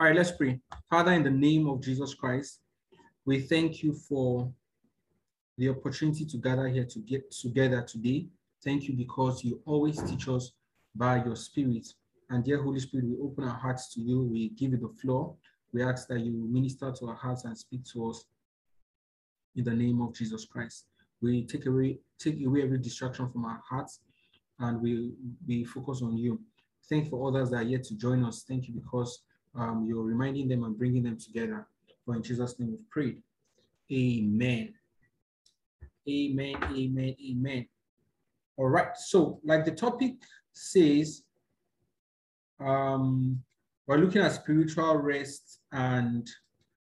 All right, let's pray. Father, in the name of Jesus Christ, we thank you for the opportunity to gather here to get together today. Thank you because you always teach us by your spirit. And dear Holy Spirit, we open our hearts to you. We give you the floor. We ask that you minister to our hearts and speak to us in the name of Jesus Christ. We take away take away every distraction from our hearts and we we focus on you. Thank you for others that are yet to join us. Thank you because um, you're reminding them and bringing them together. For in Jesus' name we've prayed. Amen. Amen, amen, amen. All right, so like the topic says, um, we're looking at spiritual rest and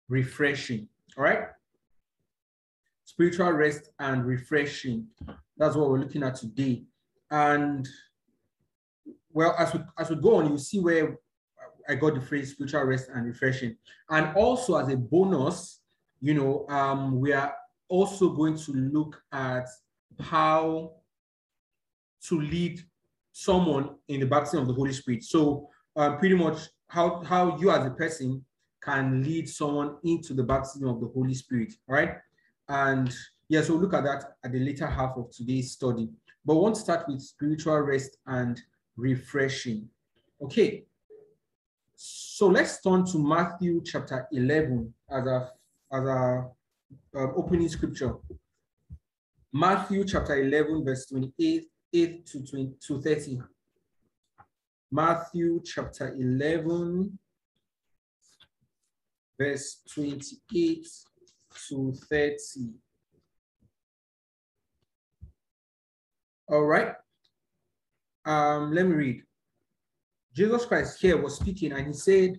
refreshing. All right, spiritual rest and refreshing. That's what we're looking at today. And well, as we as we go on, you see where I got the phrase spiritual rest and refreshing. And also as a bonus, you know, um, we are also going to look at how to lead someone in the baptism of the Holy Spirit. So um, pretty much how, how you as a person can lead someone into the baptism of the Holy Spirit, right? And yeah, so we'll look at that at the later half of today's study. But we want to start with spiritual rest and refreshing. Okay, so let's turn to Matthew chapter 11 as a as a uh, opening scripture. Matthew chapter 11, verse 28 8 to, 20, to 30. Matthew chapter 11, verse 28 to 30. All right. Um, let me read. Jesus Christ here was speaking and he said,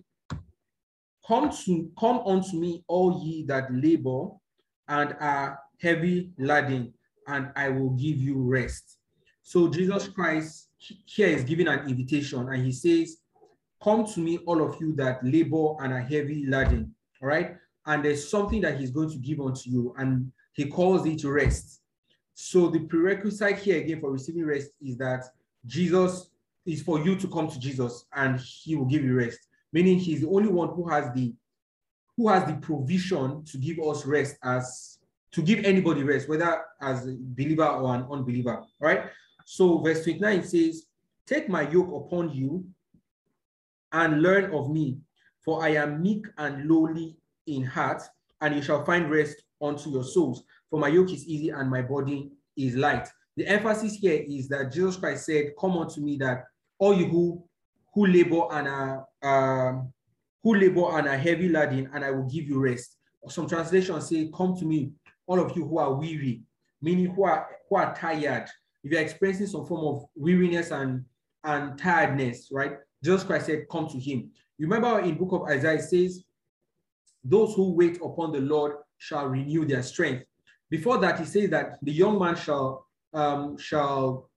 Come to come unto me, all ye that labor and are heavy laden, and I will give you rest. So Jesus Christ here is giving an invitation, and he says, Come to me, all of you that labor and are heavy laden. All right. And there's something that he's going to give unto you, and he calls it rest. So the prerequisite here again for receiving rest is that Jesus is for you to come to Jesus and he will give you rest meaning he's the only one who has the who has the provision to give us rest as to give anybody rest, whether as a believer or an unbeliever. Right? So verse 29 says, Take my yoke upon you and learn of me, for I am meek and lowly in heart, and you shall find rest unto your souls. For my yoke is easy and my body is light. The emphasis here is that Jesus Christ said, Come unto me that all you who who labor and are um, who labor and are heavy laden, and I will give you rest. Some translations say, "Come to me, all of you who are weary," meaning who are who are tired. If you're experiencing some form of weariness and and tiredness, right? Jesus Christ said, "Come to Him." You remember in Book of Isaiah it says, "Those who wait upon the Lord shall renew their strength." Before that, He says that the young man shall um, shall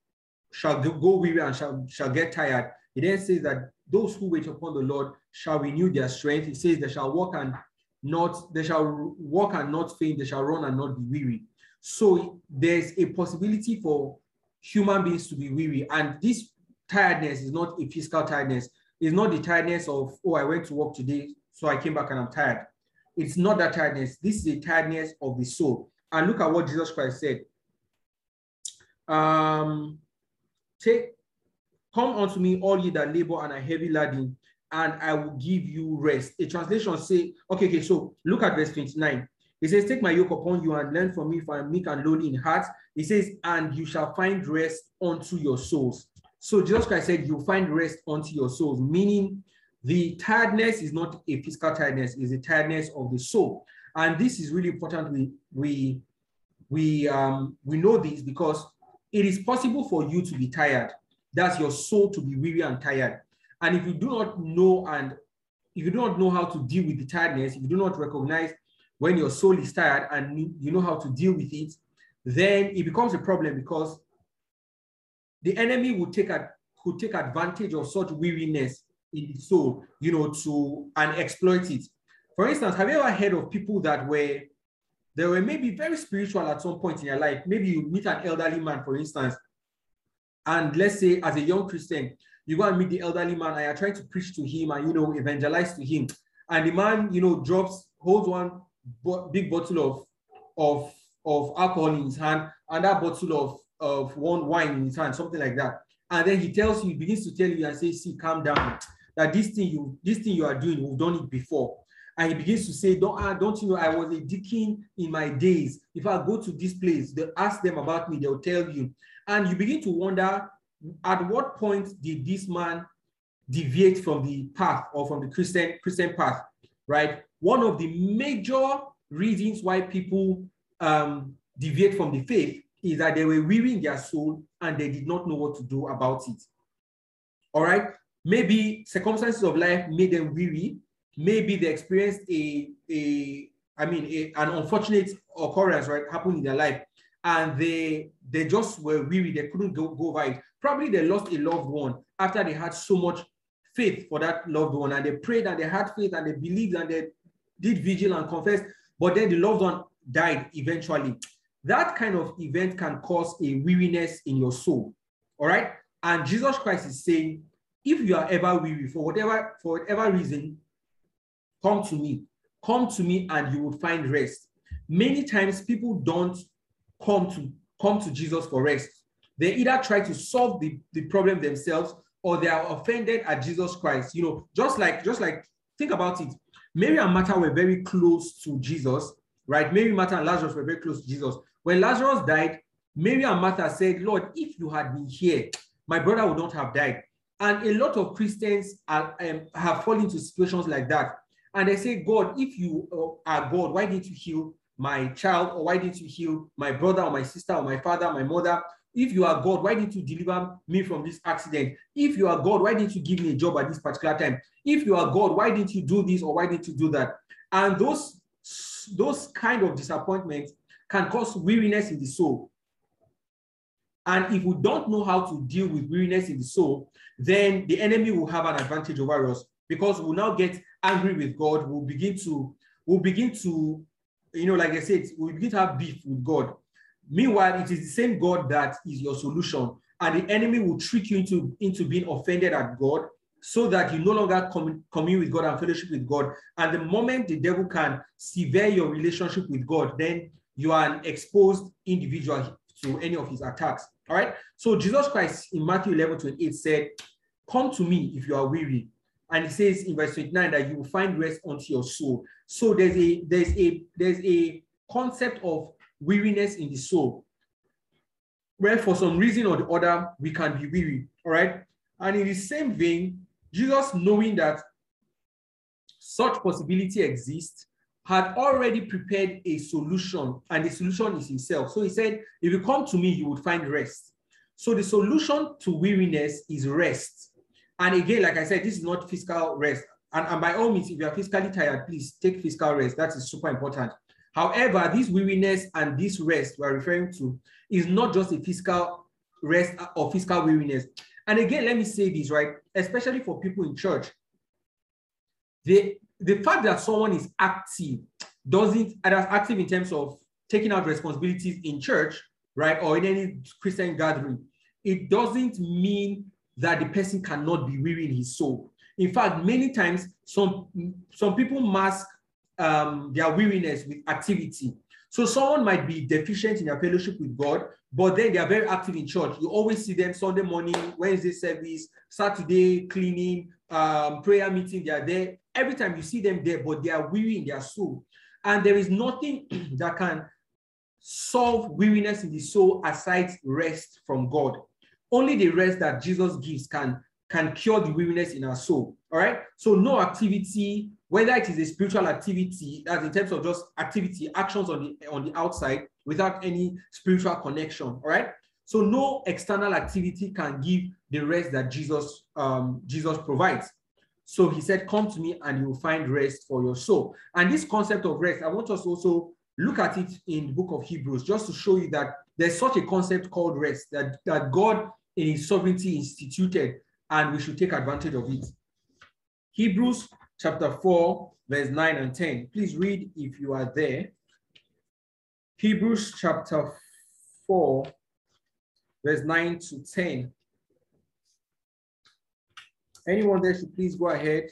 shall go weary and shall shall get tired. He then says that those who wait upon the Lord shall renew their strength. He says they shall walk and not, they shall walk and not faint, they shall run and not be weary. So there's a possibility for human beings to be weary. And this tiredness is not a physical tiredness. It's not the tiredness of, oh, I went to work today, so I came back and I'm tired. It's not that tiredness. This is the tiredness of the soul. And look at what Jesus Christ said. Um, take Come unto me, all ye that labor and are heavy laden, and I will give you rest. A translation say, okay, okay, so look at verse 29. He says, Take my yoke upon you and learn from me, for I am meek and lowly in heart. He says, And you shall find rest unto your souls. So Jesus Christ said, You find rest unto your souls, meaning the tiredness is not a physical tiredness, it's a tiredness of the soul. And this is really important. We we we um we know this because it is possible for you to be tired. That's your soul to be weary and tired. And if you do not know and if you do not know how to deal with the tiredness, if you do not recognize when your soul is tired and you know how to deal with it, then it becomes a problem because the enemy would take a, could take advantage of such weariness in the soul, you know, to and exploit it. For instance, have you ever heard of people that were they were maybe very spiritual at some point in your life? Maybe you meet an elderly man, for instance, and let's say as a young Christian, you go and meet the elderly man and you're trying to preach to him and you know evangelize to him. and the man, you know, drops, holds one big bottle of of of alcohol in his hand and that bottle of of one wine in his hand, something like that. And then he tells you, he begins to tell you and say, see, calm down. That this thing you this thing you are doing, we've done it before. And he begins to say, Don't, ah, don't you know, I was a deacon in my days. If I go to this place, they ask them about me, they'll tell you. And you begin to wonder at what point did this man deviate from the path or from the Christian, Christian path, right? One of the major reasons why people um, deviate from the faith is that they were weary in their soul and they did not know what to do about it. All right. Maybe circumstances of life made them weary. Maybe they experienced a, a I mean, a, an unfortunate occurrence, right, happened in their life, and they they just were weary. They couldn't go, go over it. Probably they lost a loved one after they had so much faith for that loved one, and they prayed and they had faith and they believed and they did vigil and confessed, but then the loved one died eventually. That kind of event can cause a weariness in your soul. All right. And Jesus Christ is saying, if you are ever weary for whatever for whatever reason, come to me. Come to me and you will find rest. Many times people don't come to come to Jesus for rest. They either try to solve the, the problem themselves or they are offended at Jesus Christ. You know, just like just like think about it. Mary and Martha were very close to Jesus, right? Mary, Martha, and Lazarus were very close to Jesus. When Lazarus died, Mary and Martha said, Lord, if you had been here, my brother would not have died. And a lot of Christians are, um, have fallen into situations like that. And they say, God, if you uh, are God, why didn't you heal my child? Or why didn't you heal my brother or my sister or my father, my mother? If you are God, why didn't you deliver me from this accident? If you are God, why didn't you give me a job at this particular time? If you are God, why didn't you do this or why didn't you do that? And those, those kind of disappointments can cause weariness in the soul. And if we don't know how to deal with weariness in the soul, then the enemy will have an advantage over us because we'll now get angry with God. We'll begin to, we'll begin to, you know, like I said, we'll begin to have beef with God. Meanwhile, it is the same God that is your solution. And the enemy will trick you into, into being offended at God so that you no longer com- commune with God and fellowship with God. And the moment the devil can sever your relationship with God, then you are an exposed individual to any of his attacks. All right. So Jesus Christ in Matthew 11 28 said, Come to me if you are weary. And it says in verse 29 that you will find rest unto your soul. So there's a there's a there's a concept of weariness in the soul. Where for some reason or the other, we can be weary. All right. And in the same vein, Jesus, knowing that such possibility exists, had already prepared a solution, and the solution is himself. So he said, If you come to me, you would find rest. So the solution to weariness is rest. And again, like I said, this is not physical rest. And, and by all means, if you are physically tired, please take physical rest. That is super important. However, this weariness and this rest we're referring to is not just a physical rest or physical weariness. And again, let me say this, right? Especially for people in church. The, the fact that someone is active doesn't, and active in terms of taking out responsibilities in church, right, or in any Christian gathering, it doesn't mean that the person cannot be weary in his soul. In fact, many times some some people mask um, their weariness with activity. So someone might be deficient in their fellowship with God, but then they are very active in church. You always see them Sunday morning, Wednesday service, Saturday cleaning, um, prayer meeting. They are there every time you see them there, but they are weary in their soul. And there is nothing that can solve weariness in the soul aside rest from God. Only the rest that Jesus gives can, can cure the weariness in our soul. All right. So, no activity, whether it is a spiritual activity, as in terms of just activity, actions on the on the outside without any spiritual connection. All right. So no external activity can give the rest that Jesus um, Jesus provides. So he said, Come to me and you will find rest for your soul. And this concept of rest, I want us also look at it in the book of Hebrews just to show you that there's such a concept called rest that, that God in his sovereignty instituted and we should take advantage of it. Hebrews chapter 4, verse 9 and 10. Please read if you are there. Hebrews chapter 4, verse 9 to 10. Anyone there should please go ahead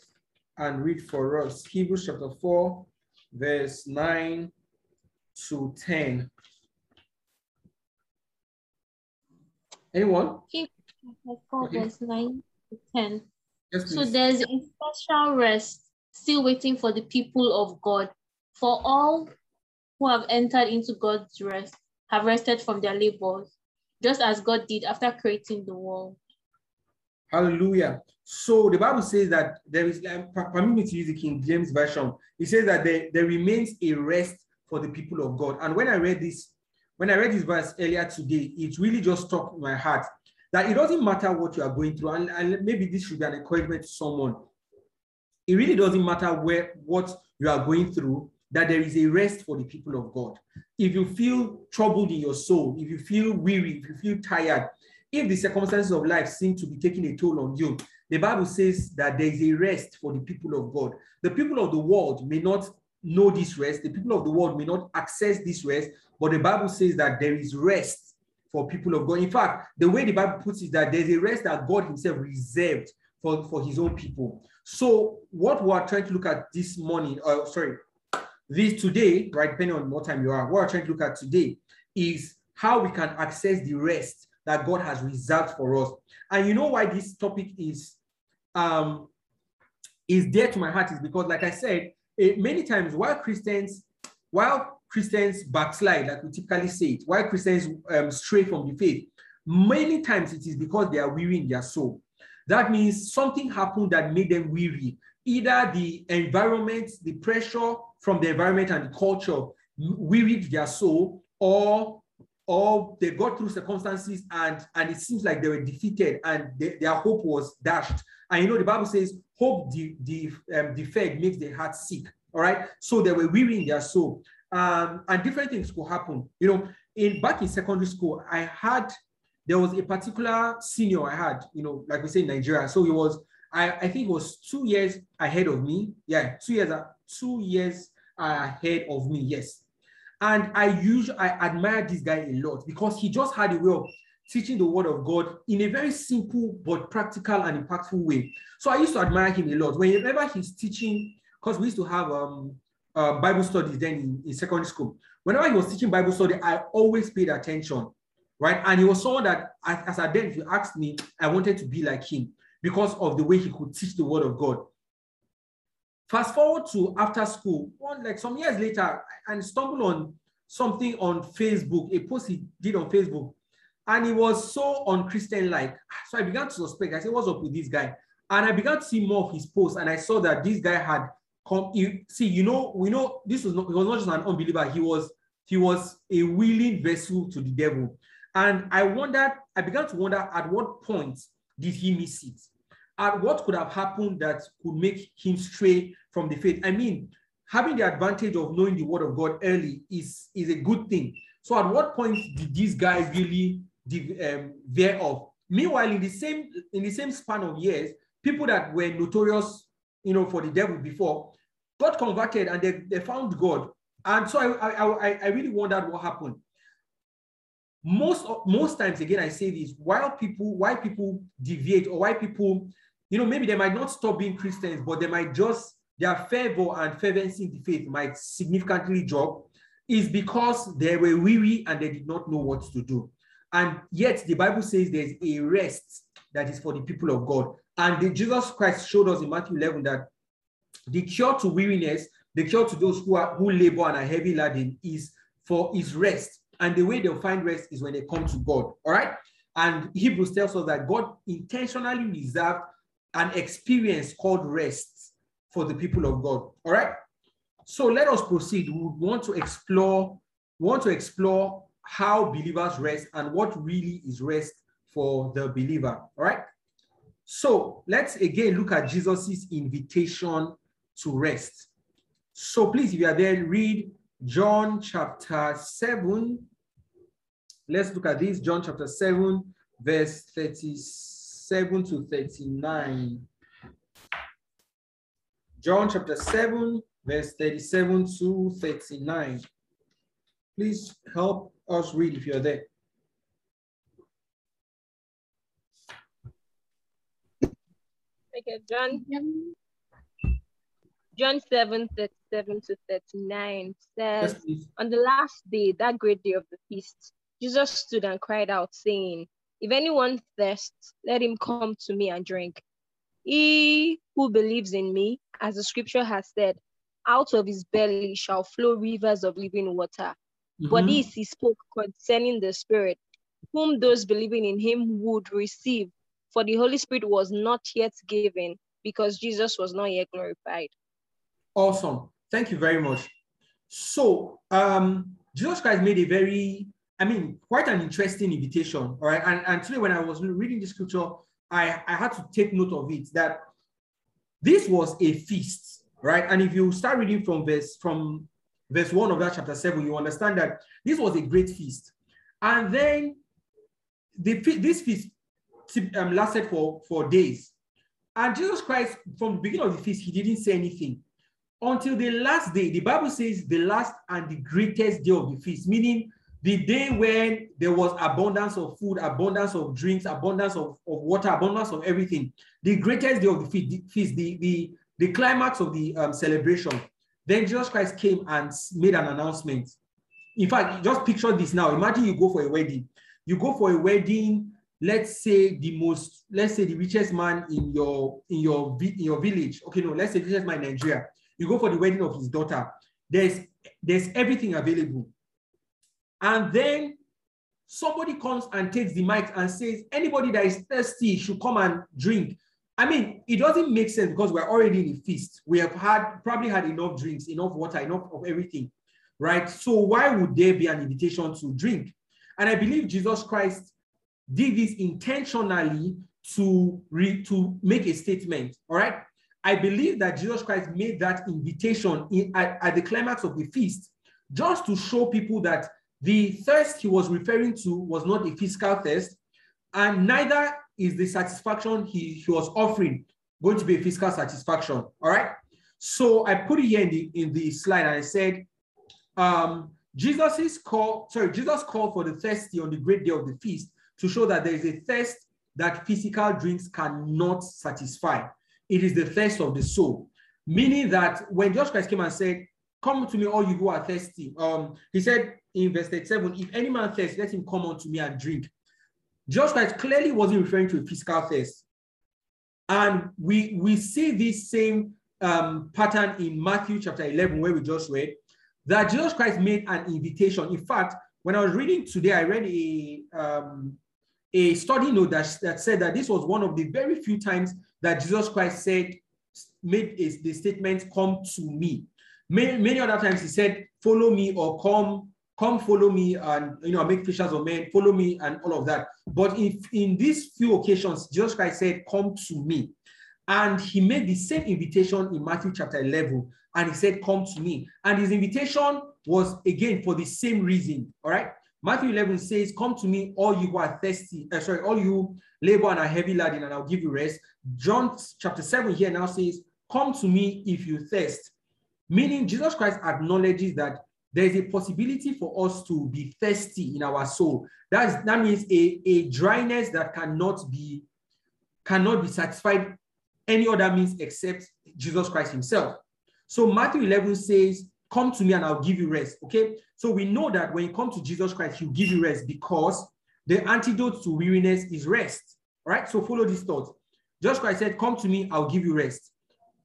and read for us Hebrews chapter 4, verse 9 to 10. Anyone? Hebrews 4, okay. verse 9 to 10. Yes, so there's a special rest still waiting for the people of God. For all who have entered into God's rest have rested from their labors, just as God did after creating the world. Hallelujah. So the Bible says that there is, um, permit me to use the King James Version. It says that there, there remains a rest for the people of God. And when I read this, when I read this verse earlier today, it really just struck my heart that it doesn't matter what you are going through. And, and maybe this should be an encouragement to someone. It really doesn't matter where what you are going through, that there is a rest for the people of God. If you feel troubled in your soul, if you feel weary, if you feel tired, if the circumstances of life seem to be taking a toll on you, the Bible says that there is a rest for the people of God. The people of the world may not know this rest, the people of the world may not access this rest, but the Bible says that there is rest for people of God. In fact, the way the Bible puts it, that there's a rest that God Himself reserved for, for His own people. So, what we are trying to look at this morning, uh, sorry, this today, right, depending on what time you are, what we're trying to look at today is how we can access the rest that God has reserved for us. And you know why this topic is um is dear to my heart is because, like I said, many times while Christians, while Christians backslide, like we typically say it, while Christians um, stray from the faith, many times it is because they are weary in their soul. That means something happened that made them weary. Either the environment, the pressure from the environment and the culture wearied their soul, or or they got through circumstances and and it seems like they were defeated and they, their hope was dashed. And you know the Bible says hope the the um, deferred makes the heart sick. All right, so they were weary in their soul, um, and different things could happen. You know, in back in secondary school, I had there was a particular senior I had, you know, like we say in Nigeria. So he was, I, I think it was two years ahead of me. Yeah, two years, two years ahead of me. Yes. And I usually I admire this guy a lot because he just had a way of teaching the word of God in a very simple but practical and impactful way. So I used to admire him a lot. Whenever he's teaching, because we used to have um, uh, Bible studies then in, in secondary school. Whenever he was teaching Bible study, I always paid attention right? And he was someone that, as I then, if you asked me, I wanted to be like him because of the way he could teach the word of God. Fast forward to after school, one like some years later, and stumbled on something on Facebook, a post he did on Facebook, and he was so unchristian like. So I began to suspect. I said, "What's up with this guy?" And I began to see more of his posts, and I saw that this guy had come. You see, you know, we know this was not. He was not just an unbeliever. He was he was a willing vessel to the devil. And I wondered, I began to wonder at what point did he miss it? At what could have happened that could make him stray from the faith? I mean, having the advantage of knowing the word of God early is, is a good thing. So at what point did this guy really um, off? Meanwhile, in the same in the same span of years, people that were notorious, you know, for the devil before, got converted and they, they found God. And so I, I, I really wondered what happened most most times again i say this while people why people deviate or why people you know maybe they might not stop being christians but they might just their fervor and fervency in the faith might significantly drop is because they were weary and they did not know what to do and yet the bible says there's a rest that is for the people of god and the jesus christ showed us in matthew 11 that the cure to weariness the cure to those who are who labor and are heavy laden is for is rest and the way they'll find rest is when they come to God. All right. And Hebrews tells us that God intentionally reserved an experience called rest for the people of God. All right. So let us proceed. We want to explore, want to explore how believers rest and what really is rest for the believer. All right. So let's again look at Jesus's invitation to rest. So please, if you are there, read John chapter 7, Let's look at this, John chapter 7, verse 37 to 39. John chapter 7, verse 37 to 39. Please help us read if you're there. Okay, John. John 7 37 to 39 says, yes, On the last day, that great day of the feast, Jesus stood and cried out, saying, If anyone thirsts, let him come to me and drink. He who believes in me, as the scripture has said, out of his belly shall flow rivers of living water. Mm-hmm. But this he spoke concerning the Spirit, whom those believing in him would receive, for the Holy Spirit was not yet given, because Jesus was not yet glorified. Awesome. Thank you very much. So, um, Jesus Christ made a very, I mean, quite an interesting invitation. All right. And, and today, when I was reading the scripture, I, I had to take note of it that this was a feast, right? And if you start reading from verse from verse one of that chapter seven, you understand that this was a great feast. And then the this feast um, lasted for, for days. And Jesus Christ, from the beginning of the feast, he didn't say anything until the last day. The Bible says the last and the greatest day of the feast, meaning the day when there was abundance of food, abundance of drinks, abundance of, of water, abundance of everything. The greatest day of the feast, the, the, the climax of the um, celebration. Then Jesus Christ came and made an announcement. In fact, just picture this now. Imagine you go for a wedding. You go for a wedding, let's say the most, let's say the richest man in your in your in your village. Okay, no, let's say the richest man in Nigeria you go for the wedding of his daughter. There's, there's everything available. And then somebody comes and takes the mic and says, anybody that is thirsty should come and drink. I mean, it doesn't make sense because we're already in a feast. We have had probably had enough drinks, enough water, enough of everything, right? So why would there be an invitation to drink? And I believe Jesus Christ did this intentionally to, re, to make a statement, all right? I believe that Jesus Christ made that invitation in, at, at the climax of the feast just to show people that the thirst he was referring to was not a physical thirst, and neither is the satisfaction he, he was offering going to be a physical satisfaction. All right. So I put it here in the in the slide and I said, um, Jesus' call, sorry, Jesus called for the thirsty on the great day of the feast to show that there is a thirst that physical drinks cannot satisfy. It is the thirst of the soul. Meaning that when Jesus Christ came and said, Come to me, all you who are thirsty. Um, he said in verse 37, if any man thirsts, let him come unto me and drink. Jesus Christ clearly wasn't referring to a physical thirst. And we, we see this same um, pattern in Matthew chapter 11, where we just read, that Jesus Christ made an invitation. In fact, when I was reading today, I read a, um, a study note that, that said that this was one of the very few times that Jesus Christ said, made the statement, come to me. Many, many other times he said, follow me or come, come follow me and you know make fishers of men, follow me and all of that. But if in these few occasions, Jesus Christ said, come to me. And he made the same invitation in Matthew chapter 11. And he said, come to me. And his invitation was again for the same reason. All right. Matthew 11 says, Come to me, all you who are thirsty, uh, sorry, all you labor and are heavy laden, and I'll give you rest. John chapter 7 here now says, Come to me if you thirst. Meaning, Jesus Christ acknowledges that there is a possibility for us to be thirsty in our soul. That's, that means a, a dryness that cannot be cannot be satisfied any other means except Jesus Christ himself. So Matthew 11 says, come to me and I'll give you rest. Okay. So we know that when you come to Jesus Christ, he'll give you rest because the antidote to weariness is rest. Right. So follow this thought. Jesus Christ said, Come to me, I'll give you rest.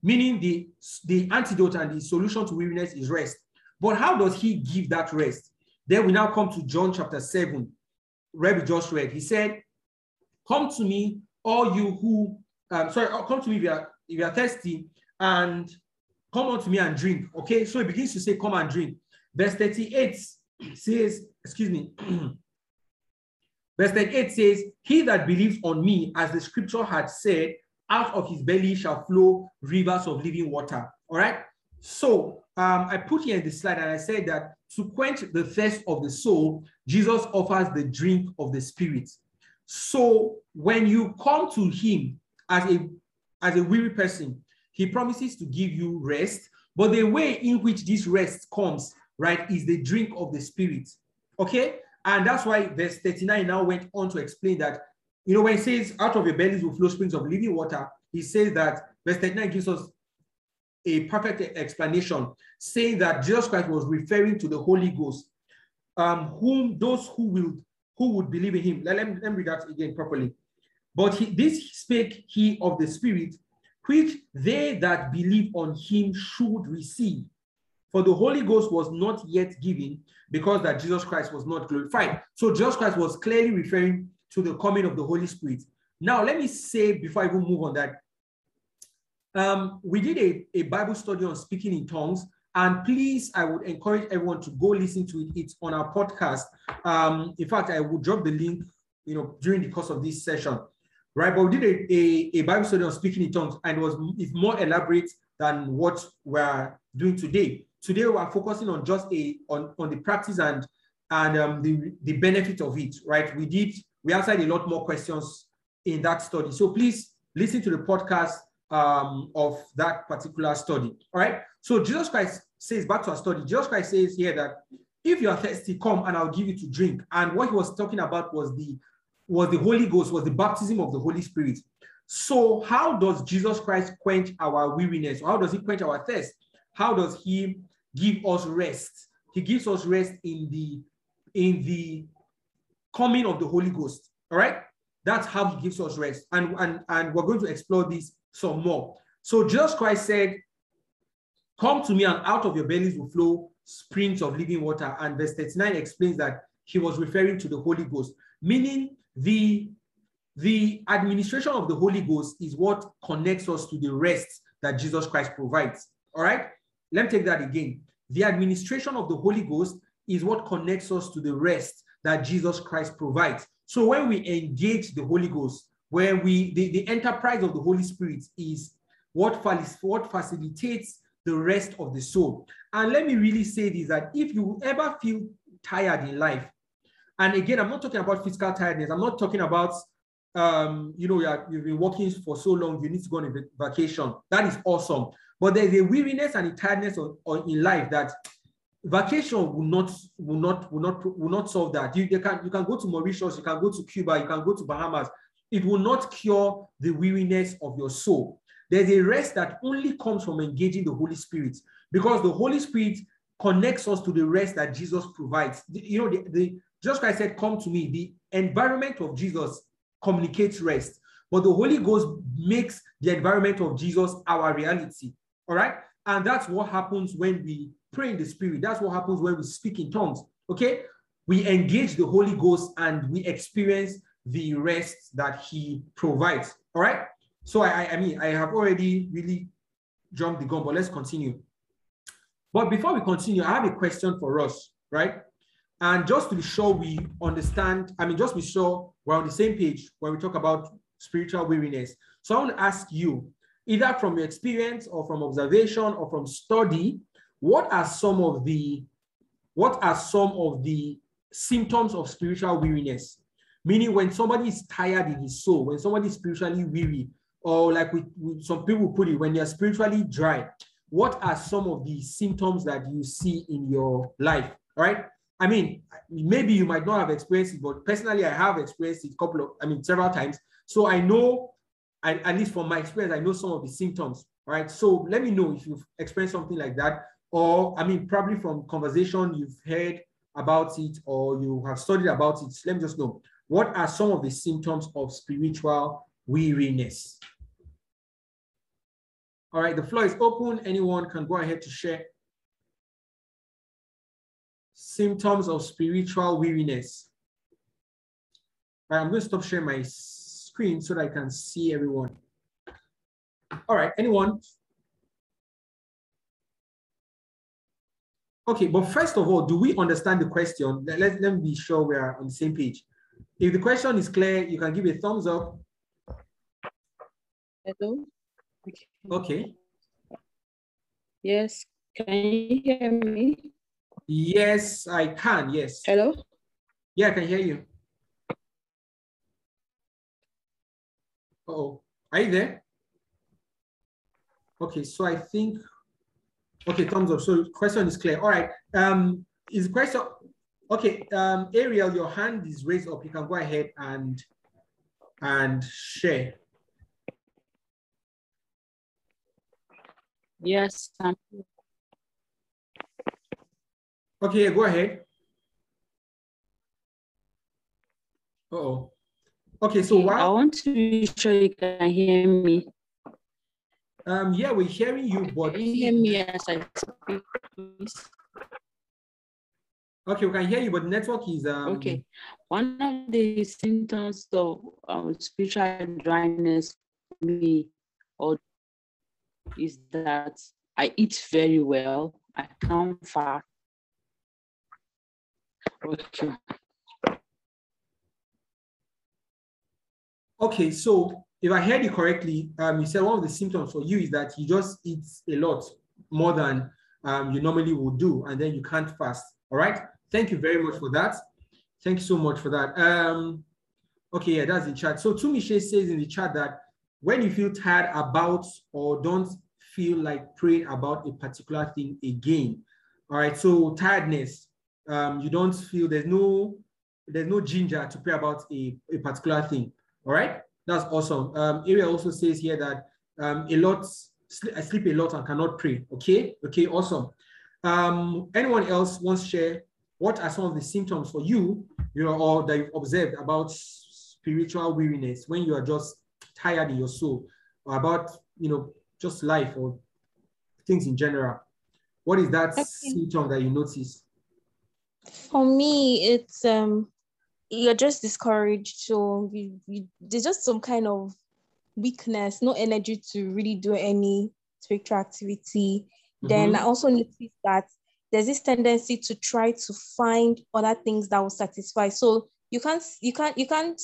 Meaning the, the antidote and the solution to weariness is rest. But how does he give that rest? Then we now come to John chapter 7. Rabbi just read. He said, Come to me, all you who um, sorry, come to me if you are if you are thirsty, and Come unto me and drink. Okay, so he begins to say, Come and drink. Verse 38 says, Excuse me. Verse 38 says, He that believes on me, as the scripture had said, out of his belly shall flow rivers of living water. All right. So um, I put here in the slide and I said that to quench the thirst of the soul, Jesus offers the drink of the spirit. So when you come to him as a as a weary person, he promises to give you rest. But the way in which this rest comes, right, is the drink of the Spirit. Okay? And that's why verse 39 now went on to explain that, you know, when it says, out of your bellies will flow springs of living water, he says that verse 39 gives us a perfect explanation, saying that Jesus Christ was referring to the Holy Ghost, um, whom those who will who would believe in him. Let, let, me, let me read that again properly. But he, this spake he of the Spirit, which they that believe on him should receive. For the Holy Ghost was not yet given because that Jesus Christ was not glorified. So Jesus Christ was clearly referring to the coming of the Holy Spirit. Now, let me say before I even move on that um, we did a, a Bible study on speaking in tongues. And please, I would encourage everyone to go listen to it. It's on our podcast. Um, in fact, I will drop the link, you know, during the course of this session, right? But we did a, a, a Bible study on speaking in tongues, and it was it's more elaborate than what we're doing today. Today, we're focusing on just a on, on the practice and and um, the the benefit of it, right? We did we answered a lot more questions in that study. So please listen to the podcast um, of that particular study. All right. So Jesus Christ says back to our study. Jesus Christ says here that if you are thirsty, come and I'll give you to drink. And what he was talking about was the was the Holy Ghost, was the baptism of the Holy Spirit. So how does Jesus Christ quench our weariness? How does he quench our thirst? How does he give us rest? He gives us rest in the in the coming of the Holy Ghost. All right. That's how he gives us rest. And, and, and we're going to explore this some more. So Jesus Christ said, Come to me, and out of your bellies will flow springs of living water. And verse 39 explains that he was referring to the Holy Ghost, meaning the, the administration of the Holy Ghost is what connects us to the rest that Jesus Christ provides. All right, let me take that again. The administration of the Holy Ghost is what connects us to the rest that Jesus Christ provides. So when we engage the Holy Ghost, where we the, the enterprise of the Holy Spirit is what, what facilitates the rest of the soul. And let me really say this that if you ever feel tired in life, and again, I'm not talking about physical tiredness, I'm not talking about um, you know, you have been working for so long, you need to go on a vacation. That is awesome. But there's a weariness and a tiredness in life that vacation will not will not will not will not solve that. You, you can you can go to Mauritius, you can go to Cuba, you can go to Bahamas, it will not cure the weariness of your soul. There's a rest that only comes from engaging the Holy Spirit because the Holy Spirit connects us to the rest that Jesus provides. You know, the, the Jesus Christ said, Come to me. The environment of Jesus communicates rest, but the Holy Ghost makes the environment of Jesus our reality. All right. And that's what happens when we pray in the Spirit. That's what happens when we speak in tongues. Okay. We engage the Holy Ghost and we experience the rest that he provides. All right. So I, I mean, I have already really jumped the gun, but let's continue. But before we continue, I have a question for us, right? And just to be sure we understand, I mean, just to be sure we're on the same page when we talk about spiritual weariness. So I want to ask you, either from your experience or from observation or from study, what are some of the what are some of the symptoms of spiritual weariness? Meaning, when somebody is tired in his soul, when somebody is spiritually weary, or like we, we, some people put it, when you're spiritually dry, what are some of the symptoms that you see in your life? Right? I mean, maybe you might not have experienced it, but personally, I have experienced it a couple of, I mean, several times. So I know, at least from my experience, I know some of the symptoms. Right. So let me know if you've experienced something like that, or I mean, probably from conversation you've heard about it, or you have studied about it. Let me just know. What are some of the symptoms of spiritual weariness? All right, the floor is open. Anyone can go ahead to share symptoms of spiritual weariness. I'm going to stop sharing my screen so that I can see everyone. All right, anyone? Okay, but first of all, do we understand the question? Let, let, let me be sure we are on the same page. If the question is clear, you can give a thumbs up. Hello. Okay. Yes. Can you hear me? Yes, I can. Yes. Hello. Yeah, I can hear you. Uh oh, are you there? Okay, so I think. Okay, thumbs up. So question is clear. All right. Um, is the question Okay, um, Ariel, your hand is raised up. You can go ahead and and share. Yes. Okay, go ahead. Uh oh. Okay, so why? I want to be sure you can hear me. Um, yeah, we're hearing you, but can you hear me as I speak, please? Okay, we can hear you, but the network is um okay. One of the symptoms of um, spiritual dryness me or is that I eat very well. I come fat. Okay. Okay, so if I heard you correctly, um, you said one of the symptoms for you is that you just eat a lot more than um, you normally would do, and then you can't fast. All right. Thank you very much for that. Thank you so much for that. Um, okay, yeah, that's the chat. So Tumishe says in the chat that when you feel tired about or don't feel like praying about a particular thing again, all right. So tiredness, um, you don't feel there's no there's no ginger to pray about a, a particular thing. All right, that's awesome. Um, Area also says here that um, a lot I sleep a lot and cannot pray. Okay, okay, awesome. Um, anyone else wants to share what are some of the symptoms for you, you know, or that you've observed about spiritual weariness when you are just tired in your soul, or about you know just life or things in general? What is that okay. symptom that you notice? For me, it's um you're just discouraged. So you, you, there's just some kind of weakness, no energy to really do any spiritual activity. Mm-hmm. Then I also noticed that there's this tendency to try to find other things that will satisfy. So you can't you can't you can't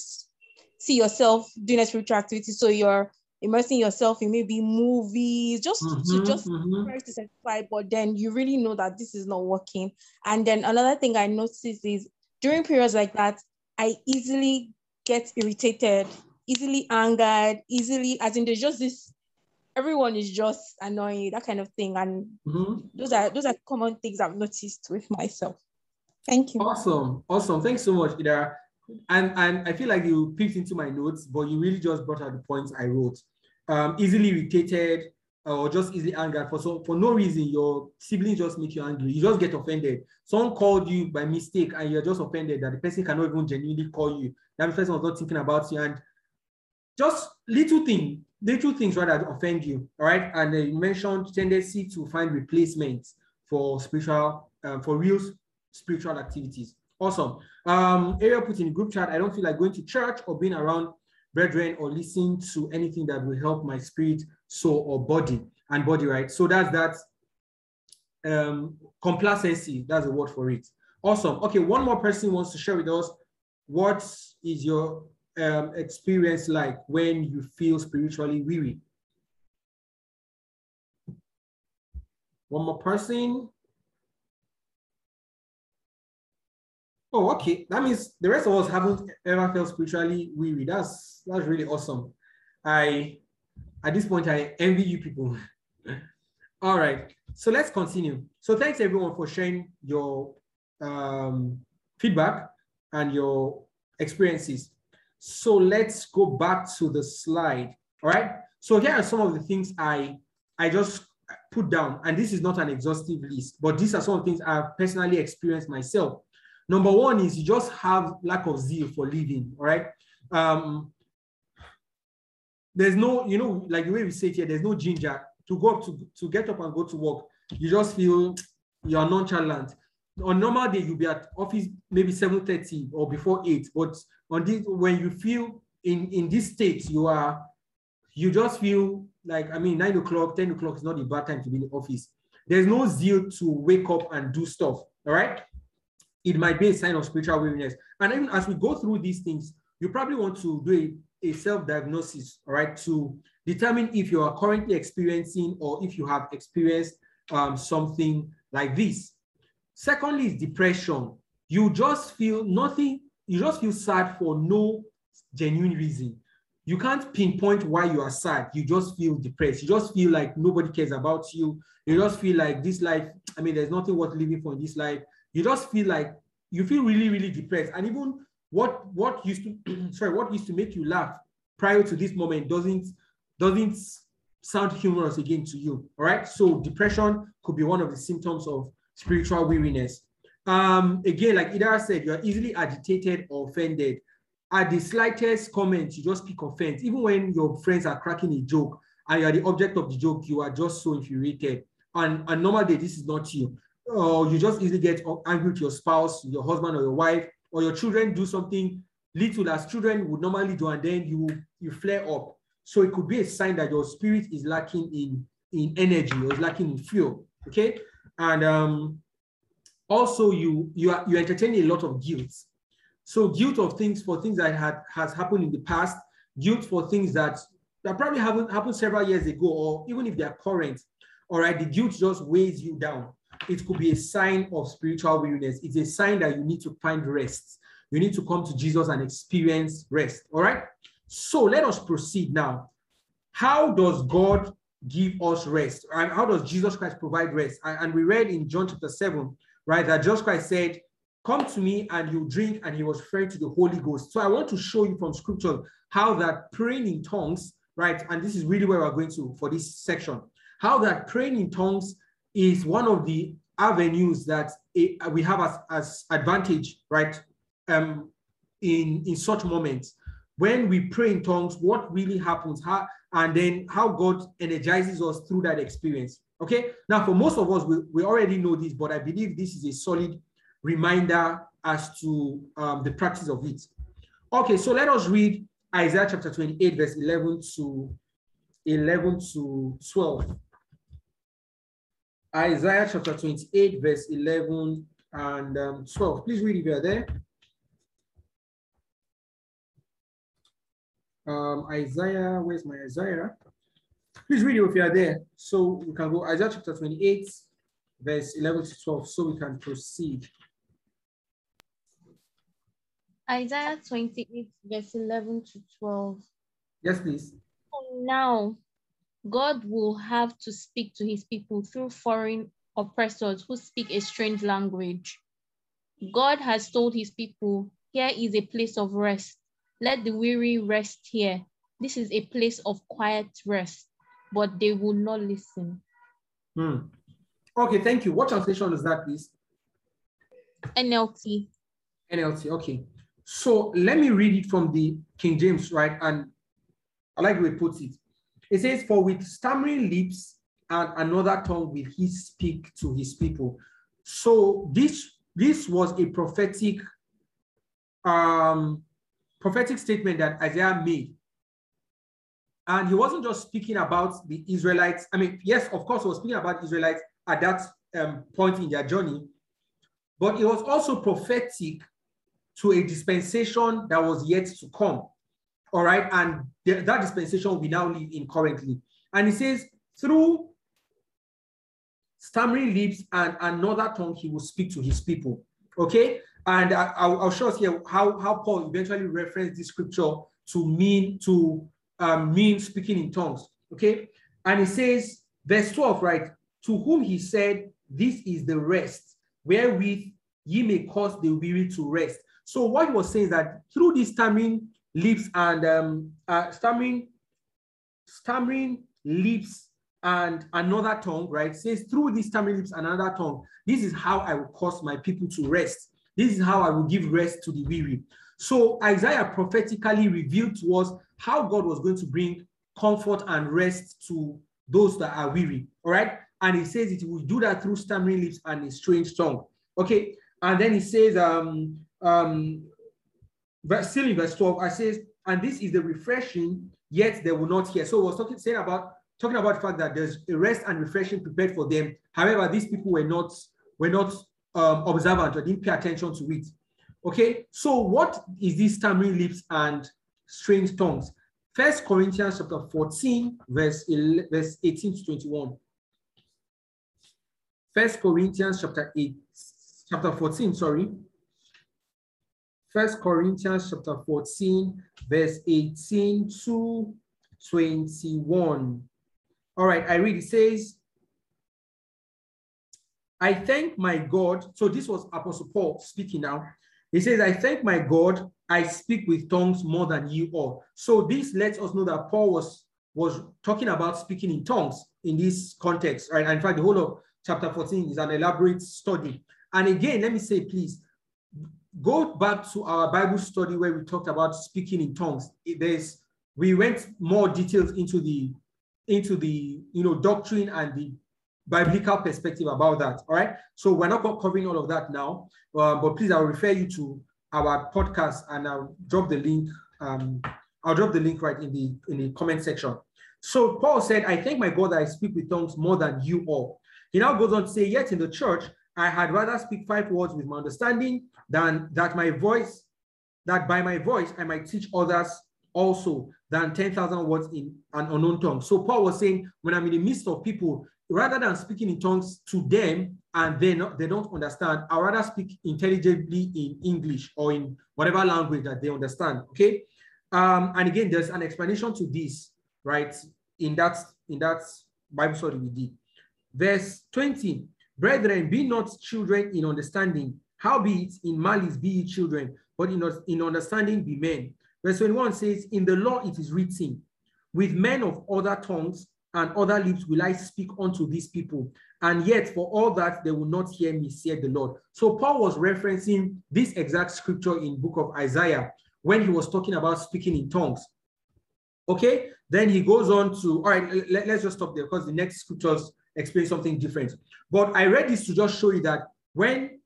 see yourself doing a spiritual activity. So you're immersing yourself in maybe movies just mm-hmm, to just mm-hmm. try to satisfy, but then you really know that this is not working. And then another thing I noticed is during periods like that, I easily get irritated, easily angered, easily, as in there's just this everyone is just annoying, that kind of thing. And mm-hmm. those are those are common things I've noticed with myself. Thank you. Awesome. Awesome. Thanks so much, Ida. And and I feel like you peeked into my notes, but you really just brought out the points I wrote. Um, easily irritated or just easily angered for so for no reason. Your siblings just make you angry. You just get offended. Someone called you by mistake, and you're just offended that the person cannot even genuinely call you. That person was not thinking about you, and just little thing little things rather offend you, all right? And uh, you mentioned tendency to find replacements for spiritual, um, for real spiritual activities. Awesome. Um, area put in group chat, I don't feel like going to church or being around brethren or listening to anything that will help my spirit, soul, or body and body, right? So that's that um, complacency. That's the word for it. Awesome. Okay, one more person wants to share with us what is your um, experience like when you feel spiritually weary? One more person. Oh, okay. That means the rest of us haven't ever felt spiritually weary. That's that's really awesome. I at this point I envy you people. All right. So let's continue. So thanks everyone for sharing your um, feedback and your experiences. So let's go back to the slide. All right. So here are some of the things I I just put down, and this is not an exhaustive list, but these are some of the things I've personally experienced myself. Number one is you just have lack of zeal for living. All right. Um, there's no, you know, like the way we say it here, there's no ginger to go up to, to get up and go to work. You just feel you're nonchalant on normal day you'll be at office maybe 7:30 or before 8 but on this when you feel in in this state you are you just feel like i mean 9 o'clock 10 o'clock is not a bad time to be in the office. There's no zeal to wake up and do stuff all right? It might be a sign of spiritual weariness. And even as we go through these things you probably want to do a, a self-diagnosis all right to determine if you are currently experiencing or if you have experienced um, something like this Secondly, is depression. You just feel nothing, you just feel sad for no genuine reason. You can't pinpoint why you are sad. You just feel depressed. You just feel like nobody cares about you. You just feel like this life, I mean, there's nothing worth living for in this life. You just feel like you feel really, really depressed. And even what what used to sorry, what used to make you laugh prior to this moment doesn't doesn't sound humorous again to you. All right. So depression could be one of the symptoms of spiritual weariness. Um, again, like Ida said, you are easily agitated or offended. At the slightest comment, you just pick offense. Even when your friends are cracking a joke and you are the object of the joke, you are just so infuriated. And a normal day, this is not you. Or you just easily get angry with your spouse, your husband, or your wife, or your children do something little as children would normally do, and then you you flare up. So it could be a sign that your spirit is lacking in in energy or is lacking in fuel. Okay, and um, also you you are you entertain a lot of guilt. So guilt of things for things that had has happened in the past, guilt for things that that probably haven't happened several years ago, or even if they are current. All right, the guilt just weighs you down. It could be a sign of spiritual weariness. It's a sign that you need to find rest. You need to come to Jesus and experience rest. All right. So let us proceed now. How does God give us rest? And how does Jesus Christ provide rest? And we read in John chapter 7, right, that Jesus Christ said, Come to me and you drink, and he was referring to the Holy Ghost. So I want to show you from scripture how that praying in tongues, right, and this is really where we're going to for this section, how that praying in tongues is one of the avenues that we have as, as advantage, right, um, in, in such moments. When we pray in tongues, what really happens, how, and then how God energizes us through that experience. Okay, now for most of us, we, we already know this, but I believe this is a solid reminder as to um, the practice of it. Okay, so let us read Isaiah chapter 28, verse 11 to 11 to 12. Isaiah chapter 28, verse 11 and um, 12. Please read if you are there. Um, Isaiah, where's my Isaiah? Please read it if you are there. So we can go Isaiah chapter 28, verse 11 to 12, so we can proceed. Isaiah 28, verse 11 to 12. Yes, please. Now, God will have to speak to his people through foreign oppressors who speak a strange language. God has told his people, Here is a place of rest let the weary rest here. This is a place of quiet rest, but they will not listen. Hmm. Okay, thank you. What translation is that, please? NLT. NLT, okay. So let me read it from the King James, right? And I like the way it puts it. It says, For with stammering lips and another tongue will he speak to his people. So this, this was a prophetic um, prophetic statement that Isaiah made. And he wasn't just speaking about the Israelites. I mean, yes, of course, he was speaking about Israelites at that um, point in their journey, but it was also prophetic to a dispensation that was yet to come. All right. And th that dispensation we now live in currently. And he says, through stammering lips and another tongue, he will speak to his people. Okay. And I, will show us here how, how Paul eventually referenced this scripture to mean to um, mean speaking in tongues. Okay. And he says, verse 12, right? To whom he said, This is the rest wherewith ye may cause the weary to rest. So what he was saying is that through these stammering lips and um, uh, stammering, stammering lips and another tongue, right? Says through these stammering lips and another tongue, this is how I will cause my people to rest. This is how I will give rest to the weary. So Isaiah prophetically revealed to us how God was going to bring comfort and rest to those that are weary. All right. And he says it will do that through stammering lips and a strange tongue. Okay. And then he says, um, um, still in verse 12, I says, and this is the refreshing, yet they will not hear. So I was talking saying about talking about the fact that there's a rest and refreshing prepared for them. However, these people were not were not um, observant or didn't pay attention to it. Okay, so what is this stammering lips and strange tongues? First Corinthians chapter 14, verse, 11, verse 18 to 21. First Corinthians chapter 8, chapter 14, sorry. First Corinthians chapter 14, verse 18 to 21. All right, I read, it says, I thank my God. So this was Apostle Paul speaking now. He says, I thank my God, I speak with tongues more than you all. So this lets us know that Paul was was talking about speaking in tongues in this context, right? And in fact, the whole of chapter 14 is an elaborate study. And again, let me say, please, go back to our Bible study where we talked about speaking in tongues. There's we went more details into the into the you know doctrine and the biblical perspective about that. All right. So we're not covering all of that now, uh, but please, I'll refer you to our podcast and I'll drop the link. Um, I'll drop the link right in the in the comment section. So Paul said, I thank my God that I speak with tongues more than you all. He now goes on to say, Yet in the church, I had rather speak five words with my understanding than that my voice, that by my voice I might teach others also than 10,000 words in an unknown tongue. So Paul was saying, when I'm in the midst of people, rather than speaking in tongues to them and they, not, they don't understand, I rather speak intelligibly in English or in whatever language that they understand, okay? Um, and again, there's an explanation to this, right? In that, in that Bible study we did. Verse 20, Brethren, be not children in understanding, howbeit in malice be ye children, but in, in understanding be men. Verse 21 says, In the law it is written, with men of other tongues and other lips will I speak unto these people. And yet, for all that, they will not hear me, said the Lord. So Paul was referencing this exact scripture in book of Isaiah when he was talking about speaking in tongues. Okay, then he goes on to, all right, let, us just stop there because the next scriptures explain something different. But I read this to just show you that when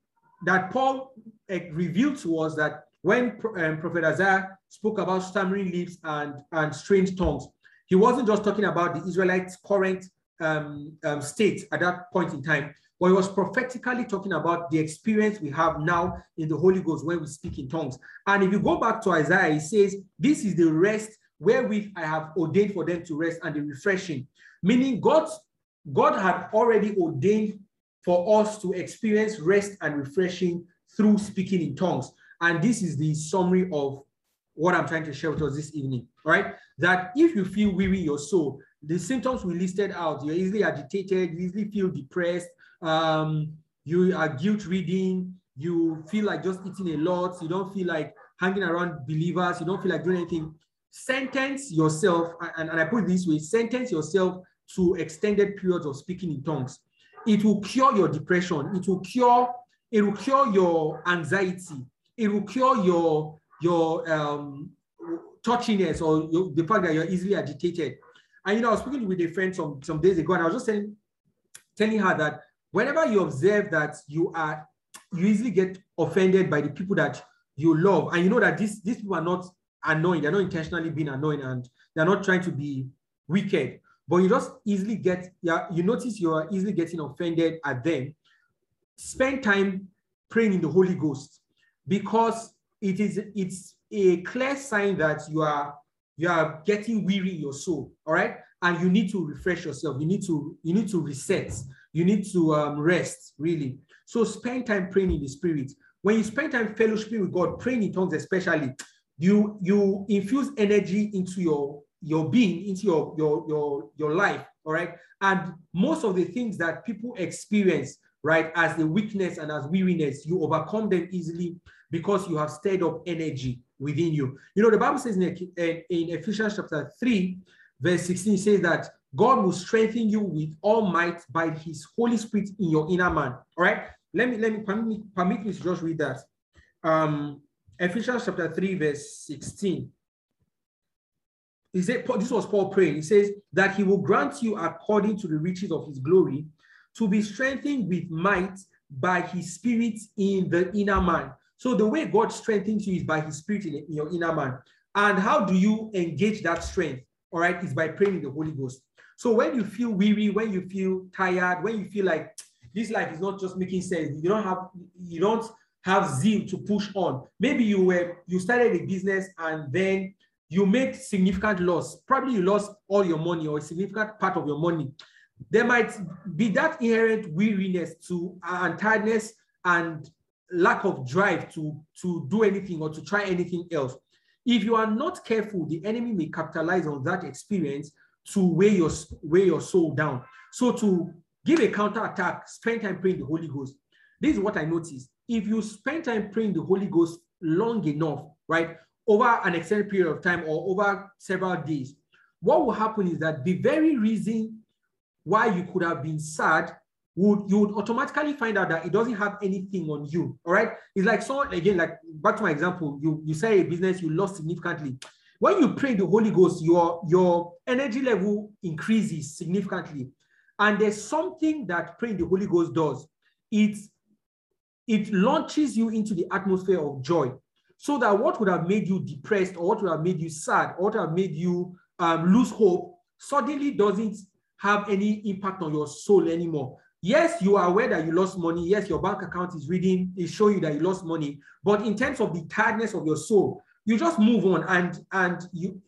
that Paul uh, revealed to us that when um, Prophet Isaiah spoke about stammering lips and, and strange tongues, he wasn't just talking about the Israelites' current um, um, state at that point in time, but he was prophetically talking about the experience we have now in the Holy Ghost when we speak in tongues. And if you go back to Isaiah, he says, This is the rest wherewith I have ordained for them to rest and the refreshing. Meaning, God, God had already ordained for us to experience rest and refreshing through speaking in tongues. And this is the summary of what I'm trying to share with us this evening, right? That if you feel weary your soul, the symptoms we listed out, you're easily agitated, you easily feel depressed, um, you are guilt reading, you feel like just eating a lot, you don't feel like hanging around believers, you don't feel like doing anything. Sentence yourself, and, and I put this way, sentence yourself to extended periods of speaking in tongues. It will cure your depression, it will cure, it will cure your anxiety, it will cure your your um, touchiness or your, the fact that you're easily agitated. And you know, I was speaking with a friend some, some days ago, and I was just saying, telling her that whenever you observe that you are you easily get offended by the people that you love, and you know that these, these people are not annoying, they're not intentionally being annoying, and they're not trying to be wicked, but you just easily get, yeah, you notice you're easily getting offended at them. Spend time praying in the Holy Ghost because it is it's a clear sign that you are you are getting weary in your soul all right? And you need to refresh yourself. You need to you need to reset. You need to um, rest really. So spend time praying in the spirit. When you spend time fellowshipping with god praying in tongues especially you you infuse energy into your your being into your your your your life all right? And most of the things that people experience right as the weakness and as weariness you overcome them easily because you have stirred up energy within you. You know, the Bible says in, in Ephesians chapter 3, verse 16, says that God will strengthen you with all might by his Holy Spirit in your inner man. All right. Let me let me permit me, permit me to just read that. Um, Ephesians chapter 3, verse 16. He said, this was Paul praying. He says that he will grant you according to the riches of his glory to be strengthened with might by his spirit in the inner man so the way God strengthens you is by his spirit in, your inner man. And how do you engage that strength? All right, is by praying in the Holy Ghost. So when you feel weary, when you feel tired, when you feel like this life is not just making sense, you don't have you don't have zeal to push on. Maybe you were you started a business and then you make significant loss. Probably you lost all your money or a significant part of your money. There might be that inherent weariness to and tiredness and lack of drive to, to do anything or to try anything else. If you are not careful, the enemy may capitalize on that experience to weigh your, weigh your soul down. So to give a counter attack, spend time praying the Holy Ghost. This is what I noticed. If you spend time praying the Holy Ghost long enough, right, over an extended period of time or over several days, what will happen is that the very reason why you could have been sad would you would automatically find out that it doesn't have anything on you. All right. It's like someone again, like back to my example, you you say a business you lost significantly. When you pray the Holy Ghost, your your energy level increases significantly. And there's something that praying the Holy Ghost does. It it launches you into the atmosphere of joy. So that what would have made you depressed or what would have made you sad or what would have made you um, lose hope suddenly doesn't have any impact on your soul anymore. Yes, you are aware that you lost money. Yes, your bank account is reading, is showing you that you lost money. But in terms of the tiredness of your soul, you just move on and and you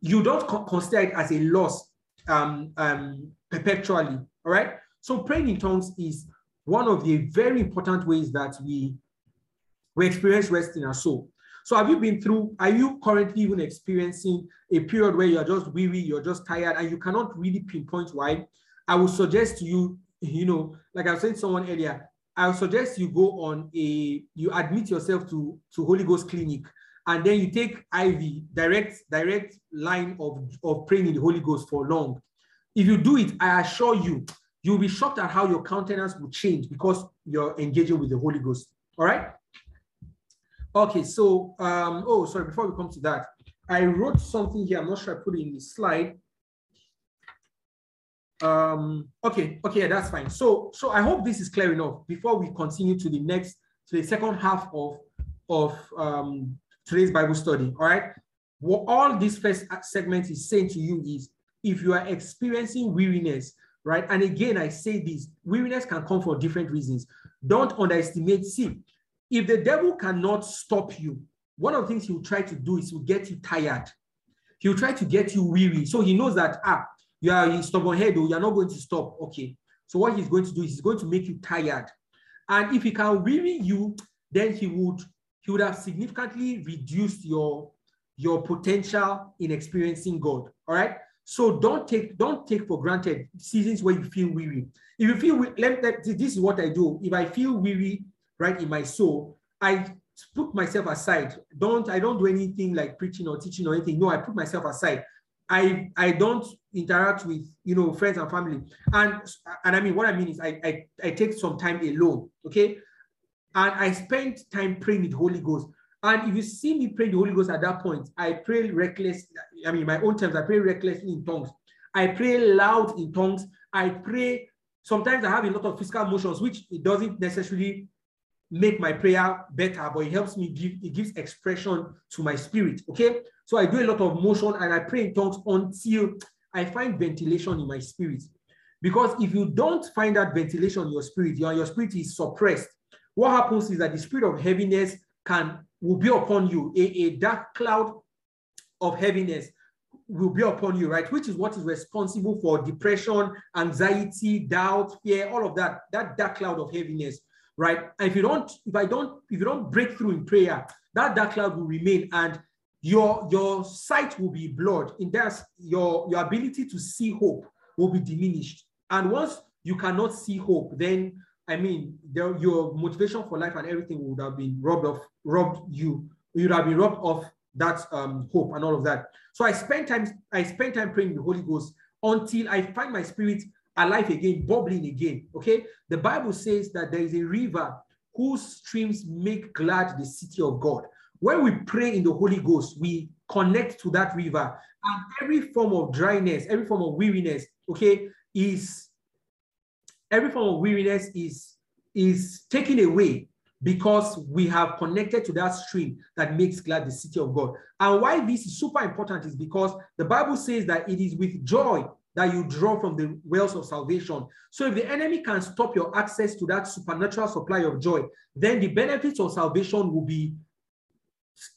you don't consider it as a loss um, um, perpetually. All right. So praying in tongues is one of the very important ways that we we experience rest in our soul. So have you been through, are you currently even experiencing a period where you're just weary, you're just tired, and you cannot really pinpoint why? I would suggest to you, you know, like I was saying to someone earlier, I would suggest you go on a, you admit yourself to, to Holy Ghost clinic, and then you take IV, direct, direct line of, of praying in the Holy Ghost for long. If you do it, I assure you, you'll be shocked at how your countenance will change because you're engaging with the Holy Ghost. All right. Okay, so um, oh, sorry, before we come to that, I wrote something here. I'm not sure I put it in the slide. Um, okay, okay, that's fine. So, so I hope this is clear enough before we continue to the next, to the second half of, of um, today's Bible study. All right. What all this first segment is saying to you is if you are experiencing weariness, right? And again, I say this weariness can come for different reasons. Don't underestimate. See, if the devil cannot stop you, one of the things he will try to do is to get you tired. He will try to get you weary. So he knows that, ah, you are in stubborn head, oh, or you're not going to stop. Okay. So what he's going to do is he's going to make you tired. And if he can weary you, then he would he would have significantly reduced your your potential in experiencing God. All right. So don't take don't take for granted seasons where you feel weary. If you feel let, let this is what I do. If I feel weary, right in my soul, I put myself aside. Don't I don't do anything like preaching or teaching or anything. No, I put myself aside. I I don't interact with you know friends and family. And and I mean what I mean is I I, I take some time alone. Okay. And I spend time praying with Holy Ghost. And if you see me pray the Holy Ghost at that point, I pray reckless. I mean, my own terms, I pray recklessly in tongues. I pray loud in tongues. I pray. Sometimes I have a lot of physical motions, which it doesn't necessarily make my prayer better, but it helps me give it gives expression to my spirit. Okay, so I do a lot of motion and I pray in tongues until I find ventilation in my spirit. Because if you don't find that ventilation in your spirit, your, your spirit is suppressed. What happens is that the spirit of heaviness can will be upon you. A, a dark cloud of heaviness will be upon you, right? Which is what is responsible for depression, anxiety, doubt, fear, all of that. That dark cloud of heaviness right? And if you don't, if I don't, if you don't break through in prayer, that dark cloud will remain and your your sight will be blurred. In that, your your ability to see hope will be diminished. And once you cannot see hope, then I mean, the, your motivation for life and everything would have been robbed of, robbed you. You would have been robbed of that um, hope and all of that. So I spend time, I spend time praying the Holy Ghost until I find my spirit alive again, bubbling again. Okay. The Bible says that there is a river whose streams make glad the city of God. When we pray in the Holy Ghost, we connect to that river, and every form of dryness, every form of weariness, okay, is every form of weariness is is taken away because we have connected to that stream that makes glad the city of God. And why this is super important is because the Bible says that it is with joy that you draw from the wells of salvation. So if the enemy can stop your access to that supernatural supply of joy, then the benefits of salvation will be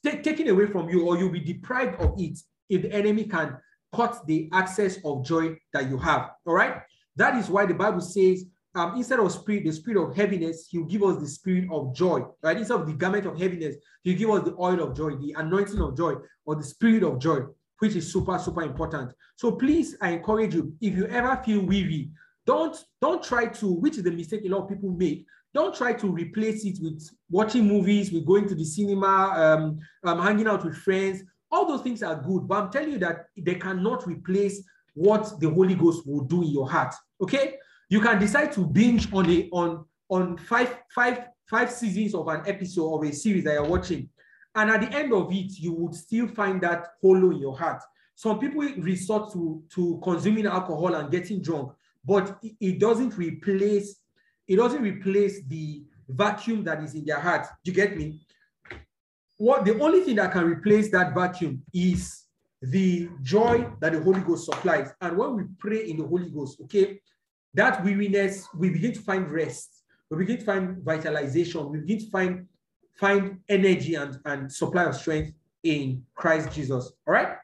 taken away from you or you'll be deprived of it if the enemy can cut the access of joy that you have. All right. That is why the Bible says, um, instead of spirit, the spirit of heaviness, he'll give us the spirit of joy, right? Instead of the garment of heaviness, he'll give us the oil of joy, the anointing of joy, or the spirit of joy which is super, super important. So please, I encourage you, if you ever feel weary, don't, don't try to, which is the mistake a lot of people make, don't try to replace it with watching movies, with going to the cinema, um, um, hanging out with friends. all those things are good, but I'm telling you that they cannot replace what the Holy Ghost will do in your heart. Okay, you can decide to binge on a on on five five five seasons of an episode of a series that you're watching, and at the end of it, you would still find that hollow in your heart. Some people resort to to consuming alcohol and getting drunk, but it, it doesn't replace it doesn't replace the vacuum that is in their heart. Do you get me? What the only thing that can replace that vacuum is the joy that the Holy Ghost supplies. And when we pray in the Holy Ghost, okay, that weariness, we begin to find rest, we begin to find vitalization, we begin to find find energy and, and supply of strength in Christ Jesus. All right.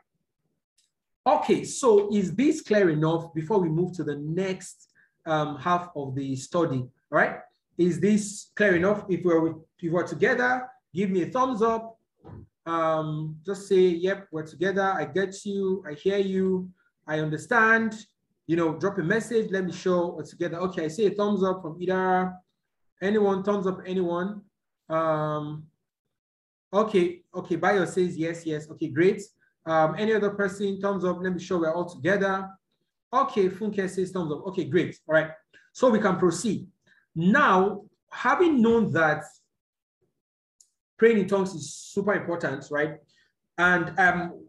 Okay, so is this clear enough before we move to the next um, half of the study? All right. Is this clear enough? If we're, if we're together, give me a thumbs up. Um, just say, yep, we're together. I get you. I hear you. I understand. You know, drop a message. Let me show we're together. Okay, I see a thumbs up from either anyone. Thumbs up, anyone. Um, okay, okay. Bio says yes, yes. Okay, great. Um, any other person? Thumbs up. Let me show we're all together. Okay, Funke says thumbs up. Okay, great. All right. So we can proceed. Now, having known that praying in tongues is super important, right? And um,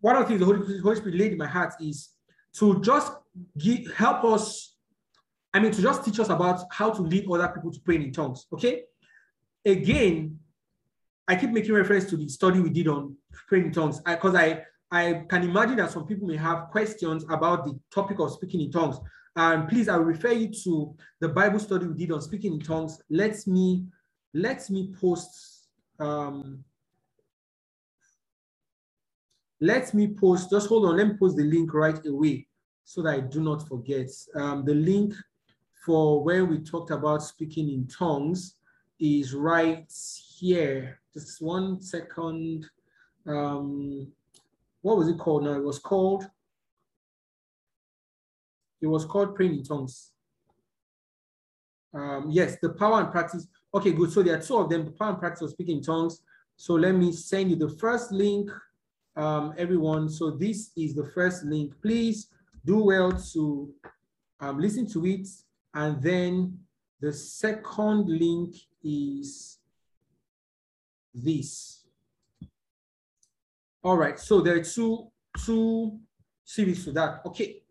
one of the things the Holy, Holy Spirit laid in my heart is to just give, help us, I mean, to just teach us about how to lead other people to praying in tongues, okay? Again, I keep making reference to the study we did on praying in tongues because I, I, I can imagine that some people may have questions about the topic of speaking in tongues. And please, I refer you to the Bible study we did on speaking in tongues. Let me let me post um, let me post just hold on let me post the link right away so that i do not forget um, the link for where we talked about speaking in tongues is right here just one second um, what was it called now it was called it was called praying in tongues. Um, yes, the power and practice. Okay, good. So there are two of them, the power and practice of speaking in tongues. So let me send you the first link, um, everyone. So this is the first link. Please do well to um, listen to it. And then the second link is this. All right, so there are two, two series to that. Okay,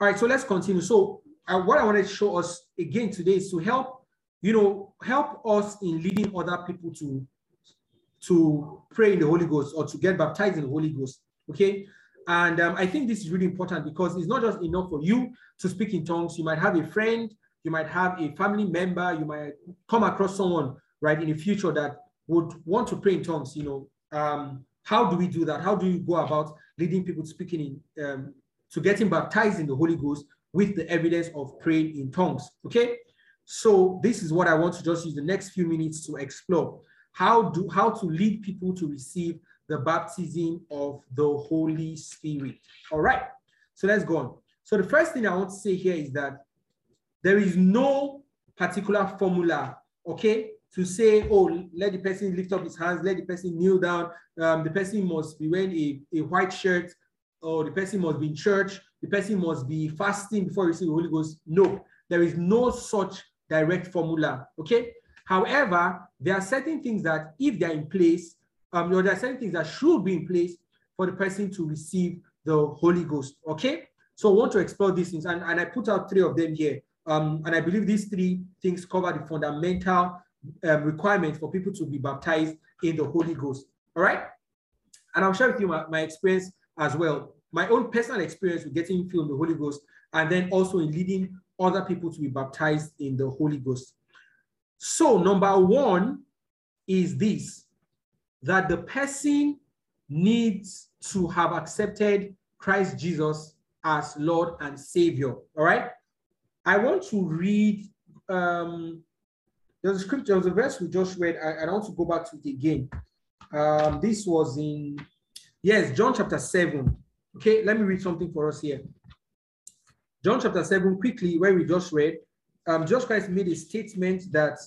all right, so let's continue. So uh, what I wanted to show us again today is to help, you know, help us in leading other people to, to pray in the Holy Ghost or to get baptized in the Holy Ghost. Okay. And um, I think this is really important because it's not just enough for you to speak in tongues. You might have a friend, you might have a family member, you might come across someone right in the future that would want to pray in tongues. You know, um, how do we do that? How do you go about leading people speaking in um, to getting baptized in the Holy Ghost with the evidence of praying in tongues. Okay, so this is what I want to just use the next few minutes to explore how do how to lead people to receive the baptism of the Holy Spirit. All right, so let's go on. So the first thing I want to say here is that there is no particular formula, okay, to say, oh, let the person lift up his hands, let the person kneel down, um, the person must be wearing a, a white shirt, or the person must be in church, the person must be fasting before receiving the Holy Ghost. No, there is no such direct formula. Okay. However, there are certain things that, if they're in place, um, there are certain things that should be in place for the person to receive the Holy Ghost. Okay. So I want to explore these things, and, and I put out three of them here. Um, and I believe these three things cover the fundamental um, requirements for people to be baptized in the Holy Ghost. All right. And I'll share with you my, my experience as well. My own personal experience with getting filled with the Holy Ghost, and then also in leading other people to be baptized in the Holy Ghost. So, number one is this that the person needs to have accepted Christ Jesus as Lord and Savior. All right. I want to read um, there's a scripture, there's a verse we just read. I, I want to go back to it again. Um, this was in Yes, John chapter 7. Okay, let me read something for us here. John chapter 7, quickly, where we just read, um, Jesus Christ made a statement that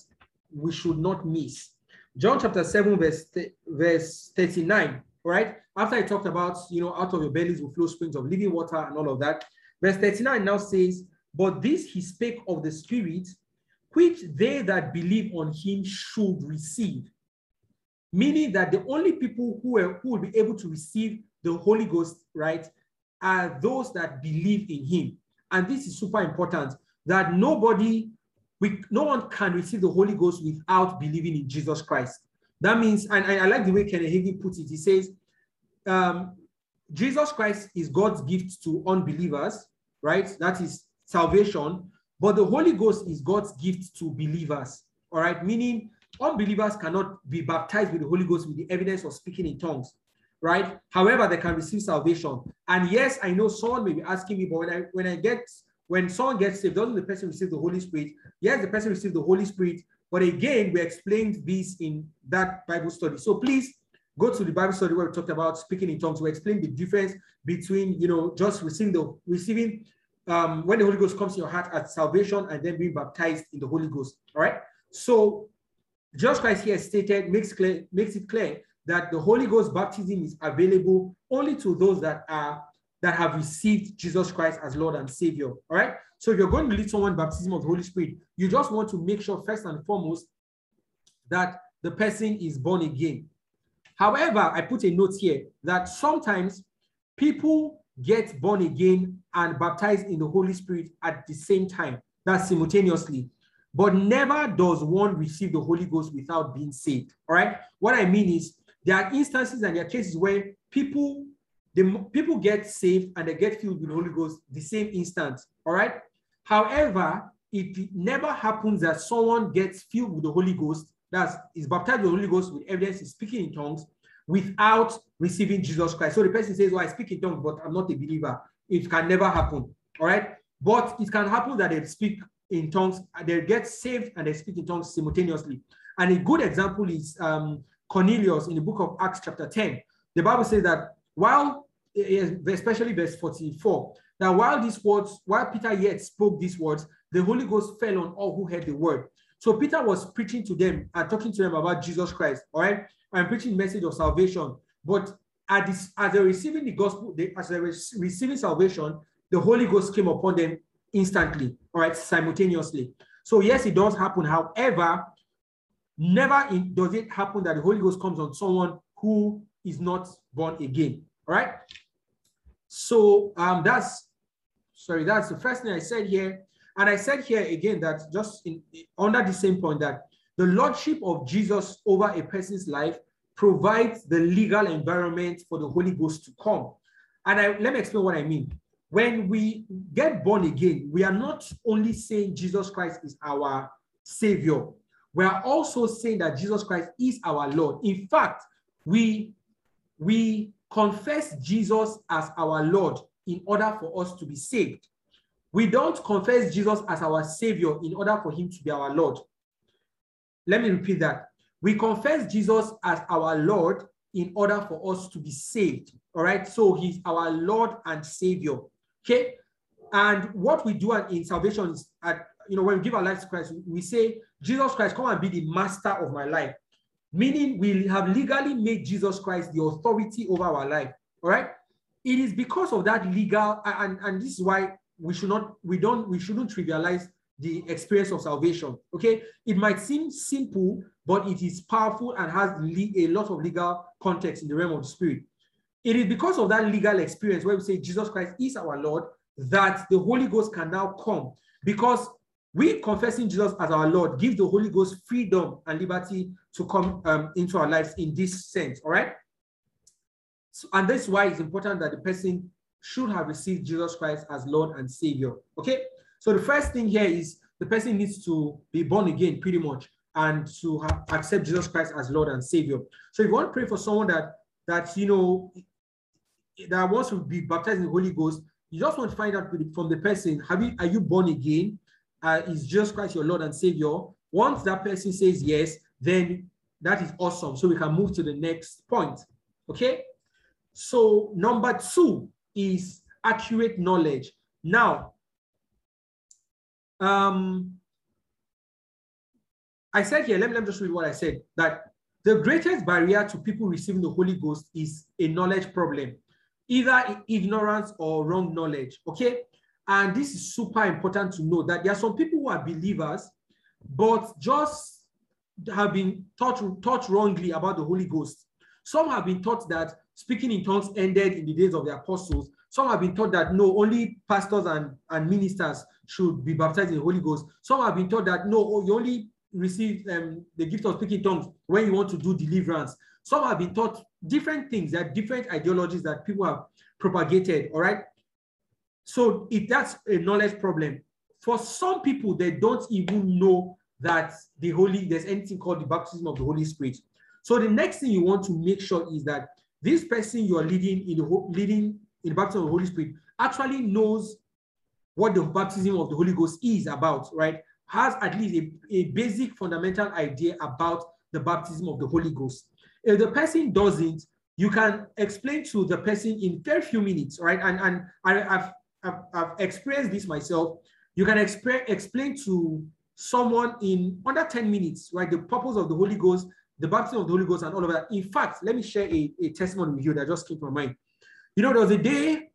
we should not miss. John chapter 7, verse, verse 39. right? After I talked about, you know, out of your bellies will flow springs of living water and all of that. Verse 39 now says, But this he spake of the Spirit, which they that believe on him should receive. Meaning that the only people who, are, who will be able to receive the Holy Ghost, right, are those that believe in him. And this is super important that nobody, we, no one can receive the Holy Ghost without believing in Jesus Christ. That means, and, I like the way Kenneth Hagin puts it. He says, um, Jesus Christ is God's gift to unbelievers, right? That is salvation. But the Holy Ghost is God's gift to believers, all right? Meaning unbelievers cannot be baptized with the Holy Ghost with the evidence of speaking in tongues, right? However, they can receive salvation. And yes, I know someone may be asking me, but when I when I get when someone gets saved, doesn't the person receive the Holy Spirit? Yes, the person receives the Holy Spirit, but again, we explained this in that Bible study. So please go to the Bible study where we talked about speaking in tongues. We explained the difference between, you know, just receiving the receiving um, when the Holy Ghost comes in your heart at salvation and then being baptized in the Holy Ghost. All right. So Jesus Christ here stated makes clear makes it clear that the Holy Ghost baptism is available only to those that are that have received Jesus Christ as Lord and Savior. All right. So if you're going to lead someone baptism of the Holy Spirit, you just want to make sure first and foremost that the person is born again. However, I put a note here that sometimes people get born again and baptized in the Holy Spirit at the same time, that's simultaneously. But never does one receive the Holy Ghost without being saved. All right. What I mean is there are instances and there are cases where people the people get saved and they get filled with the Holy Ghost the same instant. All right. However, it never happens that someone gets filled with the Holy Ghost, that is baptized with the Holy Ghost with evidence is speaking in tongues without receiving Jesus Christ. So the person says, Well, I speak in tongues, but I'm not a believer. It can never happen. All right. But it can happen that they speak in tongues, they get saved and they speak in tongues simultaneously. And a good example is um, Cornelius in the book of Acts, chapter 10. The Bible says that while, especially verse 44, now, while these words, while Peter yet spoke these words, the Holy Ghost fell on all who heard the word. So Peter was preaching to them and talking to them about Jesus Christ, all right, and preaching message of salvation. But at this, as they're receiving the gospel, they, as they're receiving salvation, the Holy Ghost came upon them instantly, all right, simultaneously. So yes, it does happen. However, never in, does it happen that the Holy Ghost comes on someone who is not born again. All right. So um, that's sorry, that's the first thing I said here. And I said here again that just in, under the same point that the lordship of Jesus over a person's life provides the legal environment for the Holy Ghost to come. And I, let me explain what I mean. When we get born again, we are not only saying Jesus Christ is our Savior, we are also saying that Jesus Christ is our Lord. In fact, we, we confess Jesus as our Lord in order for us to be saved. We don't confess Jesus as our Savior in order for Him to be our Lord. Let me repeat that. We confess Jesus as our Lord in order for us to be saved. All right. So He's our Lord and Savior. Okay. And what we do in salvation is, at, you know, when we give our lives to Christ, we say, Jesus Christ, come and be the master of my life. Meaning we have legally made Jesus Christ the authority over our life. All right. It is because of that legal, and, and this is why we should not, we don't, we shouldn't trivialize the experience of salvation. Okay. It might seem simple, but it is powerful and has a lot of legal context in the realm of the spirit. It is because of that legal experience where we say Jesus Christ is our Lord that the Holy Ghost can now come because we confessing Jesus as our Lord gives the Holy Ghost freedom and liberty to come um, into our lives in this sense. All right. So, and that's why it's important that the person should have received Jesus Christ as Lord and Savior. Okay. So the first thing here is the person needs to be born again, pretty much, and to have, accept Jesus Christ as Lord and Savior. So if you want to pray for someone that that you know that wants to be baptized in the Holy Ghost, you just want to find out from the person: Have you are you born again? uh, is Jesus Christ your Lord and Savior, once that person says yes, then that is awesome. So we can move to the next point. Okay. So number two is accurate knowledge. Now, um, I said here, let me, let me just read what I said that the greatest barrier to people receiving the Holy Ghost is a knowledge problem, either ignorance or wrong knowledge. Okay. And this is super important to know that there are some people who are believers, but just have been taught, taught wrongly about the Holy Ghost. Some have been taught that speaking in tongues ended in the days of the apostles. Some have been taught that no, only pastors and, and ministers should be baptized in the Holy Ghost. Some have been taught that no, you only receive um, the gift of speaking tongues when you want to do deliverance. Some have been taught different things. Are different ideologies that people have propagated. All right. So if that's a knowledge problem, for some people, they don't even know that the Holy, there's anything called the baptism of the Holy Spirit. So the next thing you want to make sure is that this person you are leading in the leading in the baptism of the Holy Spirit actually knows what the baptism of the Holy Ghost is about, right? Has at least a, a basic fundamental idea about the baptism of the Holy Ghost. If the person doesn't, you can explain to the person in very few minutes, right? And, and I, have I've, I've experienced this myself. You can exp- explain to someone in under 10 minutes, right? The purpose of the Holy Ghost, the baptism of the Holy Ghost, and all of that. In fact, let me share a, a testimony with you that just came to my mind. You know, there was a day,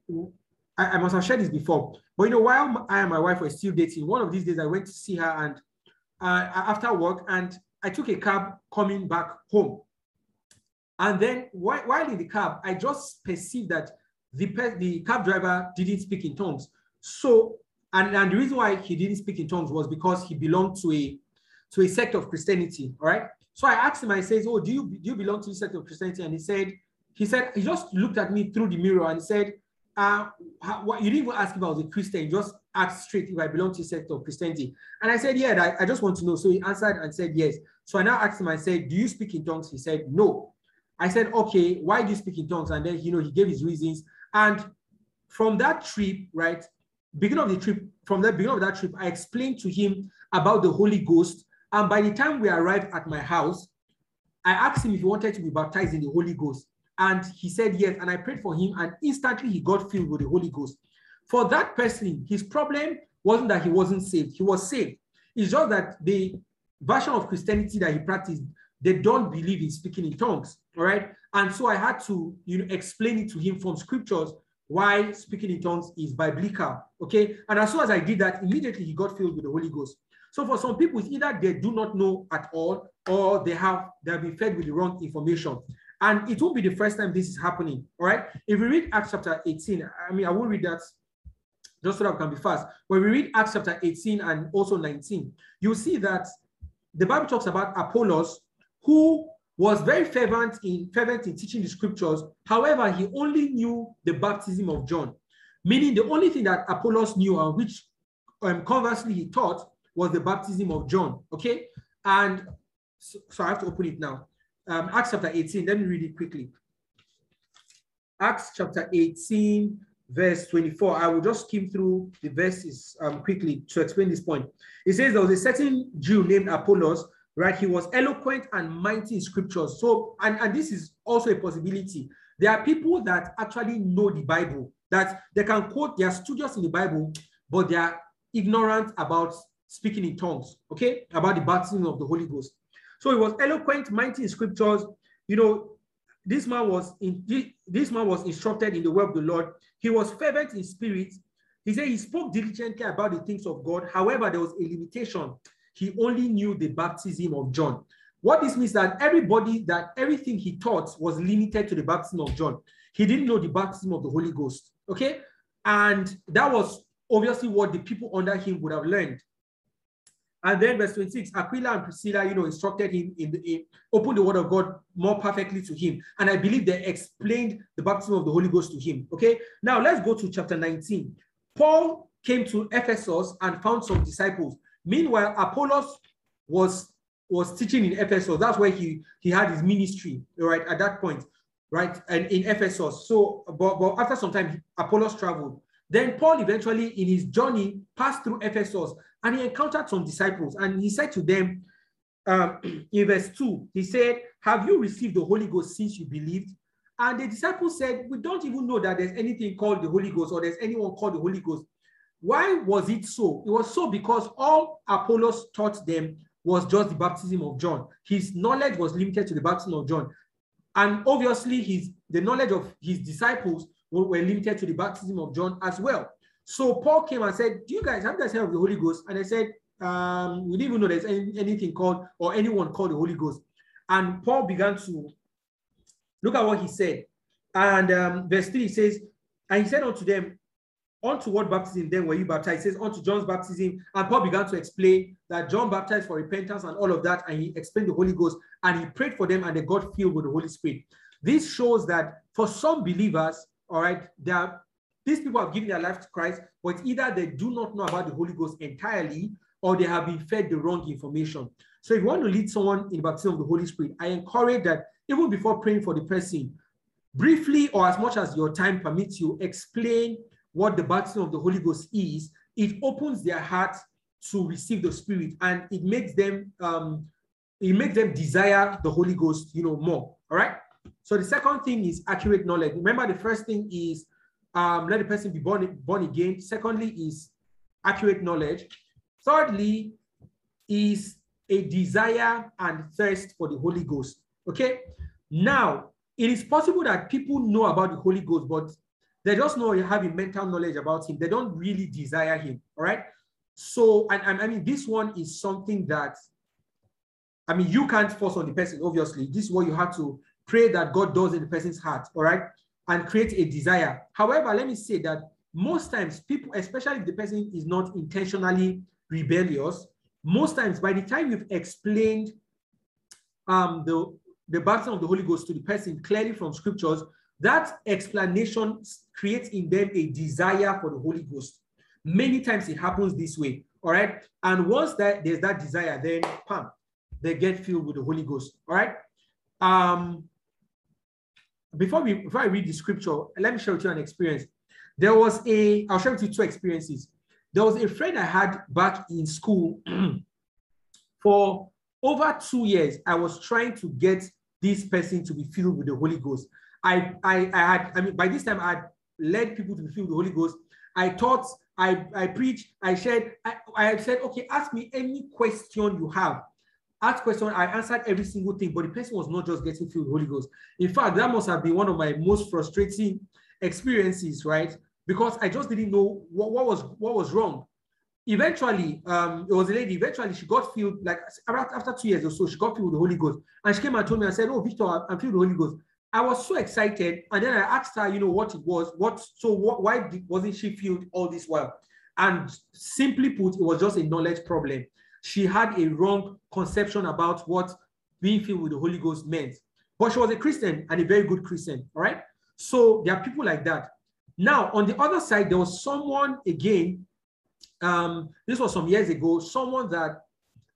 I, I, must have shared this before, but you know, while I and my wife were still dating, one of these days I went to see her and uh, after work, and I took a cab coming back home. And then while, while in the cab, I just perceived that the, the cab driver didn't speak in tongues. So, and, and the reason why he didn't speak in tongues was because he belonged to a to a sect of Christianity. All right. So I asked him, I says, Oh, do you do you belong to the sect of Christianity? And he said, he said, he just looked at me through the mirror and said, uh, what, you didn't even ask if I was a Christian, you just asked straight if I belong to the sect of Christianity. And I said, Yeah, I, I just want to know. So he answered and said, Yes. So I now asked him, I said, Do you speak in tongues? He said, No. I said, Okay, why do you speak in tongues? And then, you know, he gave his reasons. And from that trip, right, beginning of the trip, from the beginning of that trip, I explained to him about the Holy Ghost. And by the time we arrived at my house, I asked him if he wanted to be baptized in the Holy Ghost. And he said yes. And I prayed for him, and instantly he got filled with the Holy Ghost. For that person, his problem wasn't that he wasn't saved, he was saved. It's just that the version of Christianity that he practiced, they don't believe in speaking in tongues. All right. And so I had to, you know, explain it to him from scriptures why speaking in tongues is biblical. Okay. And as soon as I did that, immediately he got filled with the Holy Ghost. So for some people, it's either they do not know at all or they have they have been fed with the wrong information. And it won't be the first time this is happening. All right. If we read Acts chapter 18, I mean, I will read that just so that we can be fast. When we read Acts chapter 18 and also 19, you'll see that the Bible talks about Apollos, who was very fervent in fervent in teaching the scriptures. However, he only knew the baptism of John, meaning the only thing that Apollos knew and which um, conversely he taught was the baptism of John. Okay, and so, so I have to open it now. Um, Acts chapter 18. Let me read it quickly. Acts chapter 18, verse 24. I will just skim through the verses um, quickly to explain this point. It says there was a certain Jew named Apollos right? He was eloquent and mighty in scriptures. So, and, and this is also a possibility. There are people that actually know the Bible, that they can quote, they are studious in the Bible, but they are ignorant about speaking in tongues, okay? About the baptism of the Holy Ghost. So he was eloquent, mighty in scriptures. You know, this man was in this man was instructed in the word of the Lord. He was fervent in spirit. He said he spoke diligently about the things of God. However, there was a limitation he only knew the baptism of John. What this means that everybody, that everything he taught was limited to the baptism of John. He didn't know the baptism of the Holy Ghost. Okay. And that was obviously what the people under him would have learned. And then verse 26, Aquila and Priscilla, you know, instructed him in the in, opened the word of God more perfectly to him. And I believe they explained the baptism of the Holy Ghost to him. Okay. Now let's go to chapter 19. Paul came to Ephesus and found some disciples. Meanwhile, Apollos was was teaching in Ephesus. That's where he he had his ministry, right? At that point, right? And in Ephesus. So, but, but after some time, Apollos traveled. Then Paul eventually, in his journey, passed through Ephesus and he encountered some disciples. And he said to them, um, in verse 2, he said, Have you received the Holy Ghost since you believed? And the disciples said, We don't even know that there's anything called the Holy Ghost or there's anyone called the Holy Ghost. Why was it so? It was so because all Apollos taught them was just the baptism of John. His knowledge was limited to the baptism of John. And obviously, his the knowledge of his disciples were, limited to the baptism of John as well. So Paul came and said, Do you guys have you of the Holy Ghost? And I said, um, we didn't even know there's any, anything called or anyone called the Holy Ghost. And Paul began to look at what he said. And um, verse 3 says, And he said unto them, Unto what baptism then were you baptized? He says, Unto John's baptism. And Paul began to explain that John baptized for repentance and all of that. And he explained the Holy Ghost and he prayed for them and they got filled with the Holy Spirit. This shows that for some believers, all right, these people have given their life to Christ, but either they do not know about the Holy Ghost entirely or they have been fed the wrong information. So if you want to lead someone in the baptism of the Holy Spirit, I encourage that even before praying for the person, briefly or as much as your time permits you, explain what the baptism of the Holy Ghost is. It opens their heart to receive the Spirit and it makes them um, it makes them desire the Holy Ghost, you know, more. All right. So the second thing is accurate knowledge. Remember, the first thing is um, let the person be born, born again. Secondly, is accurate knowledge. Thirdly, is a desire and thirst for the Holy Ghost. Okay. Now, it is possible that people know about the Holy Ghost, but they just know you have a mental knowledge about him. They don't really desire him. All right. So, and, and I mean, this one is something that I mean, you can't force on the person, obviously. This is what you have to pray that God does in the person's heart, all right? And create a desire. However, let me say that most times people, especially if the person is not intentionally rebellious, most times by the time you've explained um, the, the baptism of the Holy Ghost to the person clearly from scriptures, that explanation creates in them a desire for the Holy Ghost. Many times it happens this way, all right? And once that there's that desire, then pam, they get filled with the Holy Ghost. All right. Um, before we before I read the scripture, let me share with you an experience. There was a, I'll share with you two experiences. There was a friend I had back in school for over two years. I was trying to get this person to be filled with the Holy Ghost. I, I, I had, I mean, by this time I had led people to be filled with the Holy Ghost. I taught, I, I preached, I shared, I, I said, okay, ask me any question you have asked question, I answered every single thing, but the person was not just getting filled with Holy Ghost. In fact, that must have been one of my most frustrating experiences, right? Because I just didn't know what, what was what was wrong. Eventually, um, it was a lady. Eventually, she got filled like after two years or so. She got filled with the Holy Ghost, and she came and told me. I said, "Oh, Victor, I'm filled with the Holy Ghost." I was so excited, and then I asked her, you know, what it was. What so? What, why did, wasn't she filled all this while? And simply put, it was just a knowledge problem she had a wrong conception about what being filled with the Holy Ghost meant. But she was a Christian and a very good Christian. All right. So there are people like that. Now, on the other side, there was someone again. Um, this was some years ago, someone that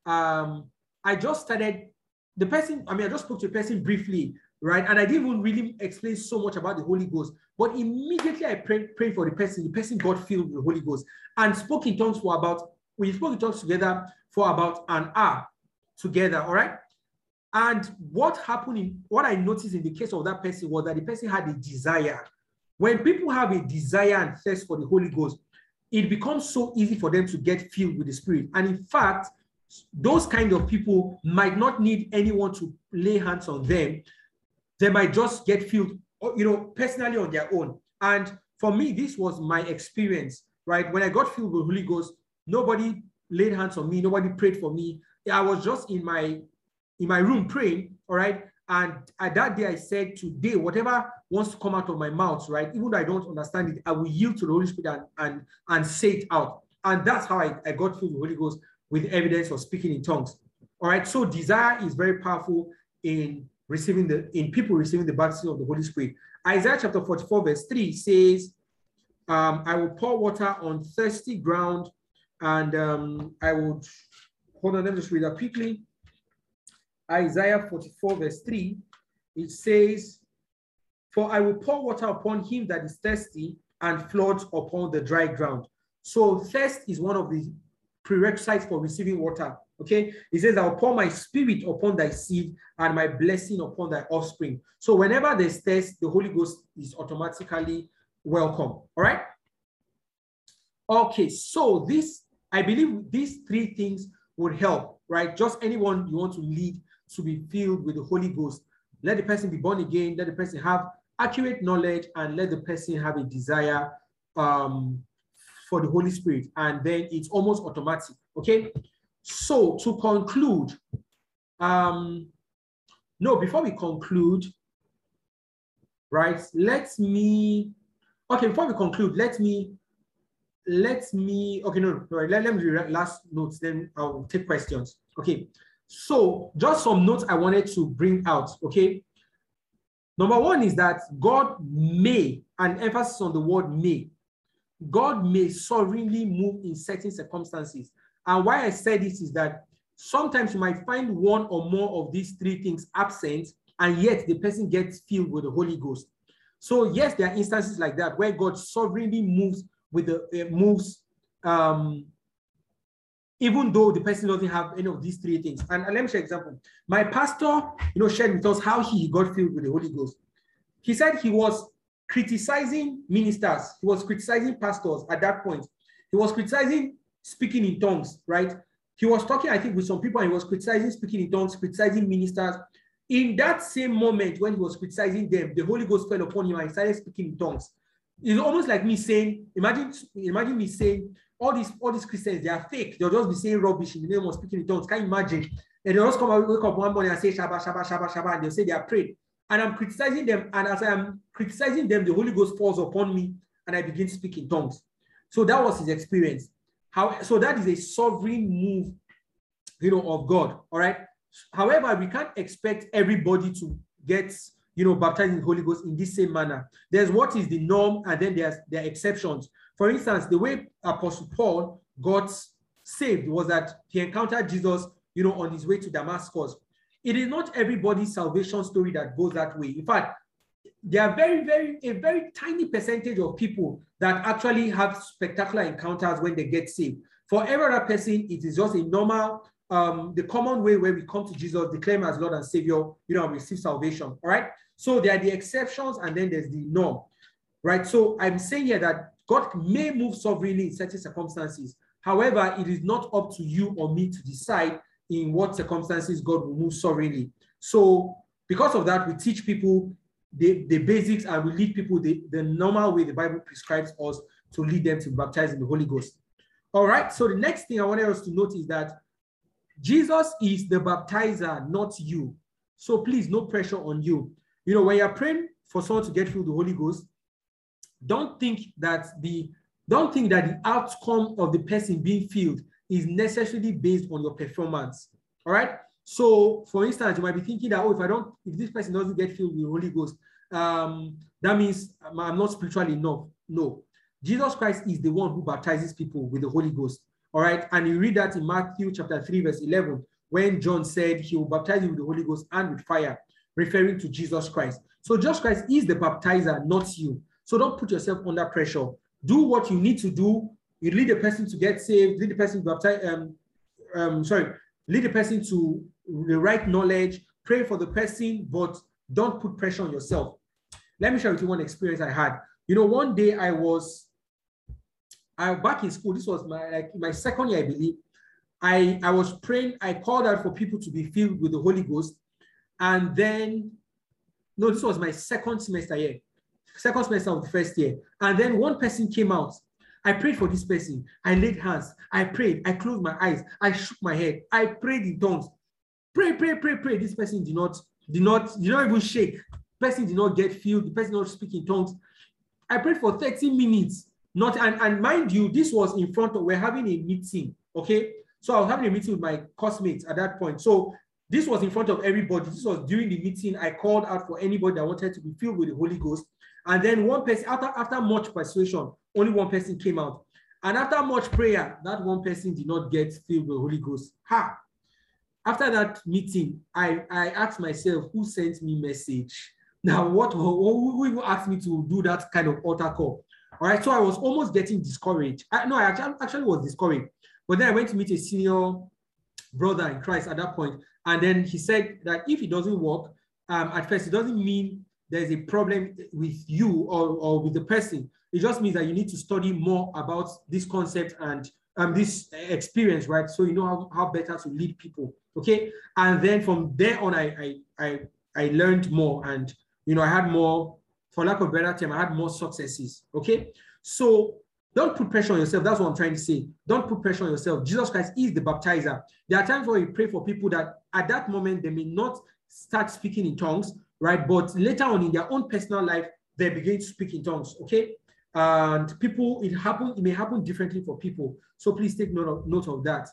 um, I just started. The person, I mean, I just spoke to the person briefly, right? And I didn't even really explain so much about the Holy Ghost. But immediately I prayed, prayed for the person. The person got filled with the Holy Ghost and spoke in tongues for about, we spoke in tongues together for about an hour together, all right? And what happened in what I noticed in the case of that person was that the person had a desire. When people have a desire and thirst for the Holy Ghost, it becomes so easy for them to get filled with the Spirit. And in fact, those kind of people might not need anyone to lay hands on them. They might just get filled, you know, personally on their own. And for me, this was my experience, right? When I got filled with the Holy Ghost, nobody laid hands on me. Nobody prayed for me. I was just in my in my room praying. All right. And at that day, I said, today, whatever wants to come out of my mouth, right? Even though I don't understand it, I will yield to the Holy Spirit and and, and say it out. And that's how I, I got filled with the Holy Ghost with evidence of speaking in tongues. All right. So desire is very powerful in receiving the in people receiving the baptism of the Holy Spirit. Isaiah chapter 44, verse 3 says, um, I will pour water on thirsty ground and um, I would, hold on, let me just read that quickly. Isaiah 44 verse 3, it says, For I will pour water upon him that is thirsty and floods upon the dry ground. So thirst is one of the prerequisites for receiving water. Okay, it says, I'll pour my spirit upon thy seed and my blessing upon thy offspring. So whenever there's thirst, the Holy Ghost is automatically welcome. All right. Okay, so this I believe these three things would help, right? Just anyone you want to lead to be filled with the Holy Ghost. Let the person be born again. Let the person have accurate knowledge and let the person have a desire um, for the Holy Spirit. And then it's almost automatic. Okay. So to conclude, um, no, before we conclude, right, let me, okay, before we conclude, let me, let me, okay, no, no let, let me read last notes, then I'll take questions. Okay, so just some notes I wanted to bring out, okay? Number one is that God may, and emphasis on the word may, God may sovereignly move in certain circumstances. And why I said this is that sometimes you might find one or more of these three things absent, and yet the person gets filled with the Holy Ghost. So yes, there are instances like that where God sovereignly moves with the moves, um, even though the person doesn't have any of these three things. And, and let me share an example. My pastor, you know, shared with us how he got filled with the Holy Ghost. He said he was criticizing ministers. He was criticizing pastors at that point. He was criticizing speaking in tongues, right? He was talking, I think, with some people and he was criticizing speaking in tongues, criticizing ministers. In that same moment when he was criticizing them, the Holy Ghost fell upon him and he started speaking in tongues. It's almost like me saying, imagine, imagine me saying, all these all these Christians, they are fake. They'll just be saying rubbish in the name of speaking in tongues. Can you imagine? And they'll just come out, wake up one morning and say Shabbat, Shabbat, Shabbat, Shabbat, and they'll say they are praying. And I'm criticizing them. And as I'm criticizing them, the Holy Ghost falls upon me and I begin speaking tongues. So that was his experience. How, so that is a sovereign move, you know, of God. All right. However, we can't expect everybody to get, you know, baptized in the Holy Ghost in this same manner. There's what is the norm, and then there's there are exceptions. For instance, the way Apostle Paul got saved was that he encountered Jesus, you know, on his way to Damascus. It is not everybody's salvation story that goes that way. In fact, there are very, very, a very tiny percentage of people that actually have spectacular encounters when they get saved. For every other person, it is just a normal, um, the common way where we come to Jesus, declare him as Lord and Savior, you know, receive salvation. All right. So there are the exceptions and then there's the norm. Right. So I'm saying here that God may move sovereignly in certain circumstances. However, it is not up to you or me to decide in what circumstances God will move sovereignly. So because of that, we teach people the, the basics and we lead people the, the normal way the Bible prescribes us to lead them to baptize in the Holy Ghost. All right, so the next thing I wanted us to note is that Jesus is the baptizer, not you. So please, no pressure on you. You know, when you're praying for someone to get filled with the Holy Ghost, don't think that the don't think that the outcome of the person being filled is necessarily based on your performance. All right. So, for instance, you might be thinking that, oh, if I don't, if this person doesn't get filled with the Holy Ghost, um, that means I'm not spiritual enough. No. Jesus Christ is the one who baptizes people with the Holy Ghost. All right. And you read that in Matthew chapter 3, verse 11, when John said he will baptize you with the Holy Ghost and with fire, referring to Jesus Christ. So, Jesus Christ is the baptizer, not you. So, don't put yourself under pressure. Do what you need to do. You lead the person to get saved, lead the person to baptize, um, um, sorry, lead the person to the right knowledge, pray for the person, but don't put pressure on yourself. Let me share with you one experience I had. You know, one day I was I back in school. This was my like my second year, I believe. I I was praying. I called out for people to be filled with the Holy Ghost, and then no, this was my second semester year, second semester of the first year, and then one person came out I prayed for this person. I laid hands. I prayed. I closed my eyes. I shook my head. I prayed in tongues. Pray, pray, pray, pray. This person did not, did not, did not even shake. Person did not get filled. The person did not speak in tongues. I prayed for 30 minutes. Not and, and mind you, this was in front of we're having a meeting. Okay. So I was having a meeting with my classmates at that point. So this was in front of everybody. This was during the meeting. I called out for anybody that wanted to be filled with the Holy Ghost. And then one person, after, after much persuasion, only one person came out. And after much prayer, that one person did not get filled with the Holy Ghost. Ha! After that meeting, I, I asked myself, who sent me message? Now, what who who asked me to do that kind of altar call? All right, so I was almost getting discouraged. I, no, I actually, actually was discouraged. But then I went to meet a senior brother in Christ at that point, and then he said that if it doesn't work, um, at first it doesn't mean there's a problem with you or, or with the person. It just means that you need to study more about this concept and um, this experience, right? So you know how, how better to lead people. Okay. And then from there on, I, I, I, I learned more and, you know, I had more, for lack of better term, I had more successes. Okay. So don't put pressure on yourself. That's what I'm trying to say. Don't put pressure on yourself. Jesus Christ is the baptizer. There are times where you pray for people that at that moment they may not start speaking in tongues, right? But later on in their own personal life, they begin to speak in tongues. Okay. And people, it happen, it may happen differently for people. So please take note of, note of that.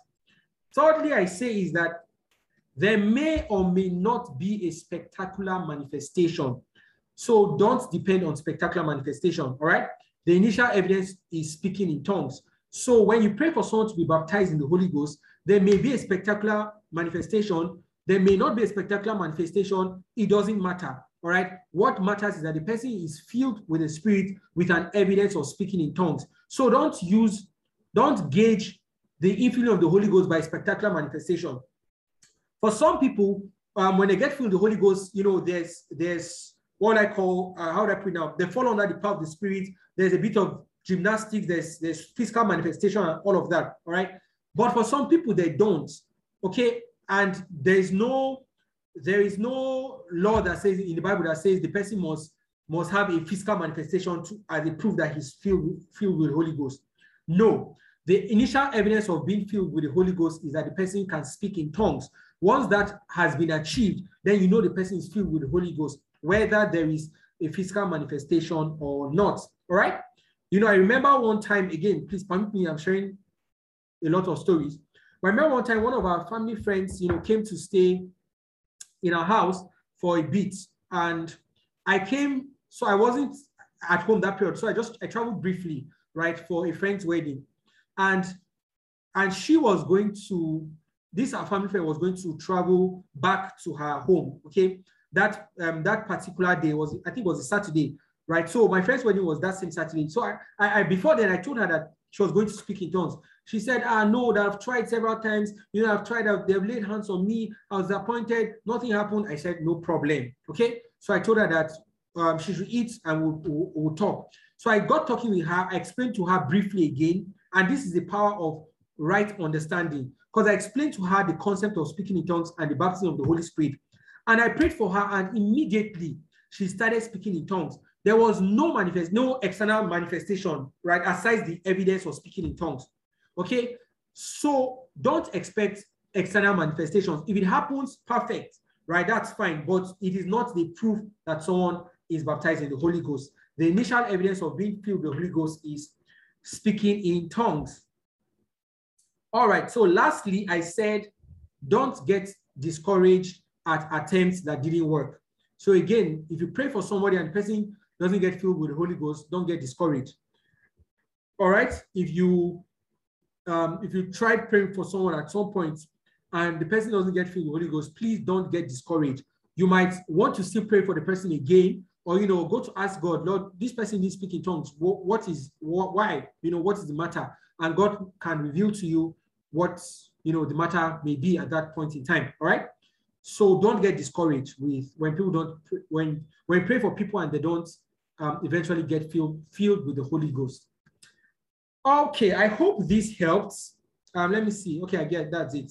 Thirdly, I say is that there may or may not be a spectacular manifestation. So don't depend on spectacular manifestation. All right. The initial evidence is speaking in tongues. So when you pray for someone to be baptized in the Holy Ghost, there may be a spectacular manifestation. There may not be a spectacular manifestation. It doesn't matter. All right. What matters is that the person is filled with the Spirit with an evidence of speaking in tongues. So don't use, don't gauge the infilling of the Holy Ghost by spectacular manifestation. For some people, um, when they get filled with the Holy Ghost, you know, there's there's what I call uh, how do I put now? They fall under the power of the Spirit there's a bit of gymnastics, there's, there's physical manifestation and all of that, all right? But for some people, they don't, okay? And there's no, there is no law that says in the Bible that says the person must must have a physical manifestation to, as a proof that he's filled, filled with Holy Ghost. No, the initial evidence of being filled with the Holy Ghost is that the person can speak in tongues. Once that has been achieved, then you know the person is filled with the Holy Ghost, whether there is a physical manifestation or not. All right. You know, I remember one time, again, please permit me, I'm sharing a lot of stories. But I remember one time, one of our family friends, you know, came to stay in our house for a bit. And I came, so I wasn't at home that period. So I just, I traveled briefly, right, for a friend's wedding. And and she was going to, this our family friend was going to travel back to her home. Okay. That um that particular day was, I think it was a Saturday right? So my first wedding was that same Saturday. So I, I, I, before then I told her that she was going to speak in tongues. She said, ah, no, that I've tried several times. You know, I've tried, they've laid hands on me. I was appointed. Nothing happened. I said, no problem. Okay. So I told her that um, she should eat and we'll, we'll, we'll talk. So I got talking with her. I explained to her briefly again. And this is the power of right understanding. Because I explained to her the concept of speaking in tongues and the baptism of the Holy Spirit. And I prayed for her, and immediately she started speaking in tongues. There was no manifest, no external manifestation, right? Aside the evidence of speaking in tongues. Okay. So don't expect external manifestations. If it happens, perfect, right? That's fine. But it is not the proof that someone is baptized in the Holy Ghost. The initial evidence of being filled with the Holy Ghost is speaking in tongues. All right. So lastly, I said, don't get discouraged at attempts that didn't work. So again, if you pray for somebody and the person doesn't get filled with the Holy Ghost, don't get discouraged. All right. If you um, if you tried praying for someone at some point and the person doesn't get filled with the Holy Ghost, please don't get discouraged. You might want to still pray for the person again, or you know, go to ask God, Lord, this person needs speaking tongues. what, what is what, why? You know, what is the matter? And God can reveal to you what you know the matter may be at that point in time. All right. So don't get discouraged with when people don't when when pray for people and they don't um, eventually get filled, filled with the Holy Ghost. Okay, I hope this helps. Um, let me see. Okay, I get that's it.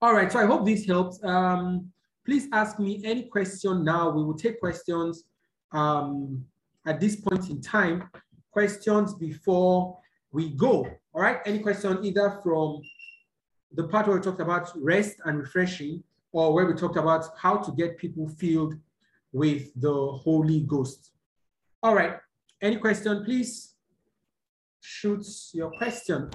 All right, so I hope this helps. Um, please ask me any question now. We will take questions um, at this point in time. Questions before we go. All right, any question either from the part where we talked about rest and refreshing or where we talked about how to get people filled with the Holy Ghost. All right, any question, please? Shoot your question.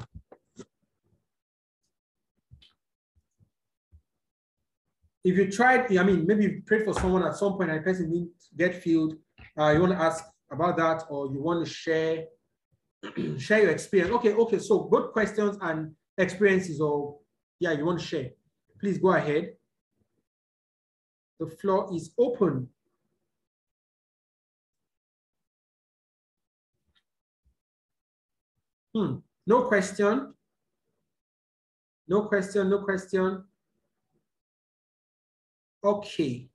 If you tried, I mean, maybe you prayed for someone at some point and the person didn't get filled, uh, you want to ask about that or you want to share share your experience. Okay, okay, so good questions and experiences or yeah, you want to share. Please go ahead. The floor is open. Hmm. No question. No question, no question. Okay.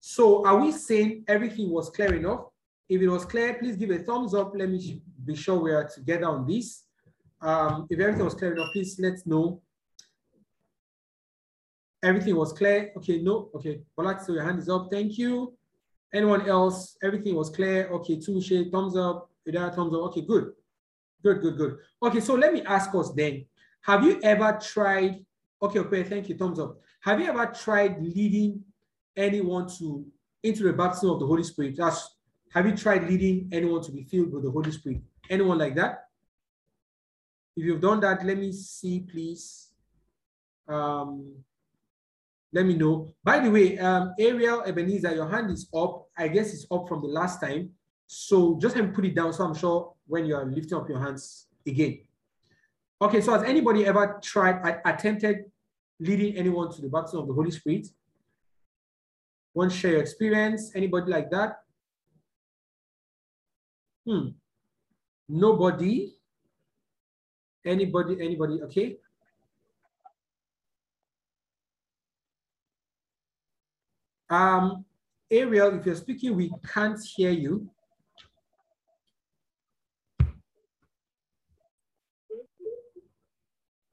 So are we saying everything was clear enough? If it was clear, please give a thumbs up. Let me be sure we are together on this. Um, if everything was clear enough, please let's know. Everything was clear. Okay, no. Okay, Bolat, so your hand is up. Thank you. Anyone else? Everything was clear. Okay, Tumishe, thumbs up. Ida, thumbs up. Okay, good. Good, good, good. Okay, so let me ask us then. Have you ever tried? Okay, okay, thank you. Thumbs up. Have you ever tried leading anyone to into the baptism of the Holy Spirit? That's, have you tried leading anyone to be filled with the Holy Spirit? Anyone like that? If you've done that, let me see, please. Um, let me know. By the way, um, Ariel Ebenezer, your hand is up. I guess it's up from the last time. So just have put it down. So I'm sure when you are lifting up your hands again. Okay, so has anybody ever tried, attempted leading anyone to the baptism of the Holy Spirit? Want to share your experience? Anybody like that? Hmm. Nobody. Anybody, anybody, okay? Um, Ariel, if you're speaking, we can't hear you.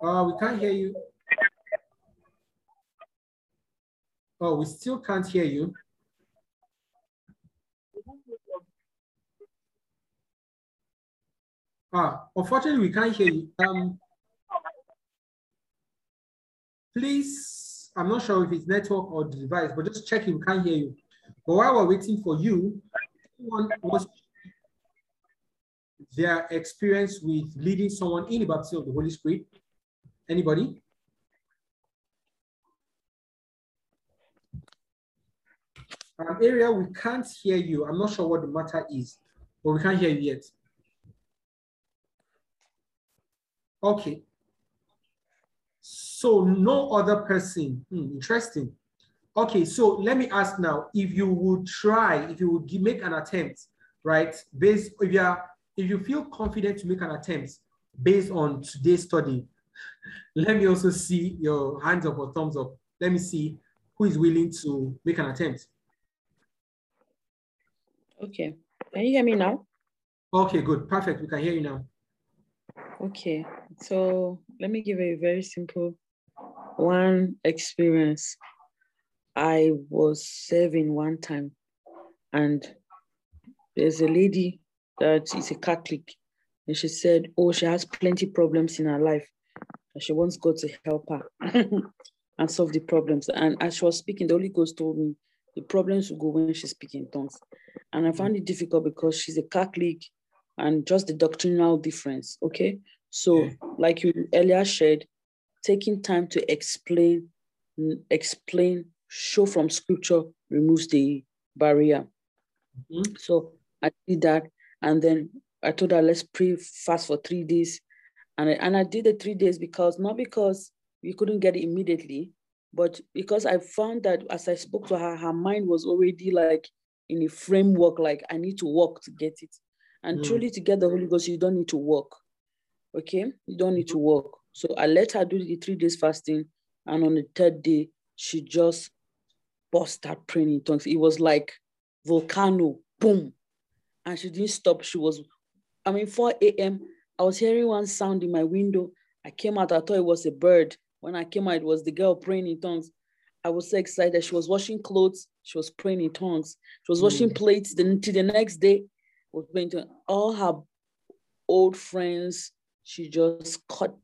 Uh, we can't hear you. Oh, we still can't hear you. Ah, unfortunately, we can't hear you. Um, please, I'm not sure if it's network or device, but just check if we can't hear you. But while we're waiting for you, their experience with leading someone in the baptism of the Holy Spirit? Anybody? Um, Ariel, we can't hear you. I'm not sure what the matter is, but we can't hear you yet. Okay. So no other person. Hmm, interesting. Okay, so let me ask now, if you would try, if you would make an attempt, right? Based if you are if you feel confident to make an attempt based on today's study, let me also see your hands up or thumbs up. Let me see who is willing to make an attempt. Okay. Can you hear me now? Okay, good. Perfect. We can hear you now. Okay. So let me give a very simple one experience. I was serving one time, and there's a lady that is a Catholic, and she said, Oh, she has plenty problems in her life, and she wants God to help her and solve the problems. And as she was speaking, the Holy Ghost told me the problems will go when she's speaking tongues. And I found it difficult because she's a Catholic and just the doctrinal difference. Okay. So, like you earlier shared, taking time to explain, explain, show from scripture removes the barrier. Mm-hmm. So I did that. And then I told her, let's pray fast for three days. And I, and I did the three days because, not because we couldn't get it immediately, but because I found that as I spoke to her, her mind was already like in a framework, like I need to work to get it. And mm. truly to get the Holy Ghost, you don't need to work. Okay? You don't need to work. So I let her do the three days fasting. And on the third day, she just burst out praying in tongues. It was like volcano, boom. And she didn't stop. She was, I mean, 4 a.m. I was hearing one sound in my window. I came out, I thought it was a bird. When I came out, it was the girl praying in tongues. I was so excited. She was washing clothes. She was praying in tongues. She was washing mm. plates. Then to the next day, was going to all her old friends. She just cut,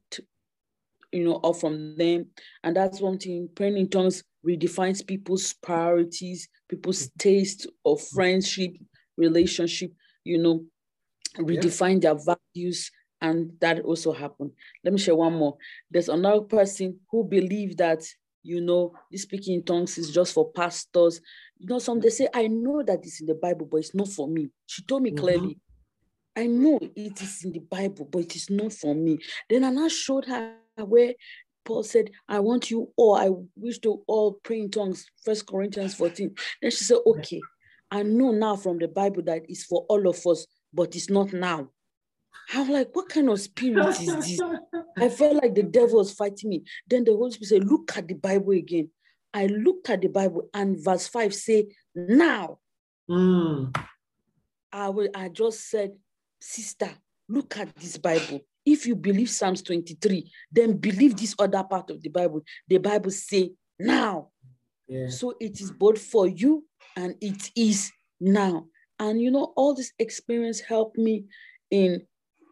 you know, off from them. And that's one thing. Praying in tongues redefines people's priorities, people's mm. taste of friendship, relationship. You know, redefine yeah. their values and that also happened. Let me share one more. There's another person who believed that, you know, this speaking in tongues is just for pastors. You know, some they say, I know that it's in the Bible, but it's not for me. She told me mm-hmm. clearly, I know it is in the Bible, but it is not for me. Then I now showed her where Paul said, I want you all, I wish to all pray in tongues, First Corinthians 14. Then she said, Okay, I know now from the Bible that it's for all of us, but it's not now. I'm like, what kind of spirit is this? I felt like the devil was fighting me. Then the Holy Spirit said, look at the Bible again. I looked at the Bible and verse 5 say, now. Mm. I, will, I just said, sister, look at this Bible. If you believe Psalms 23, then believe this other part of the Bible. The Bible say now. Yeah. So it is both for you and it is now. And you know, all this experience helped me in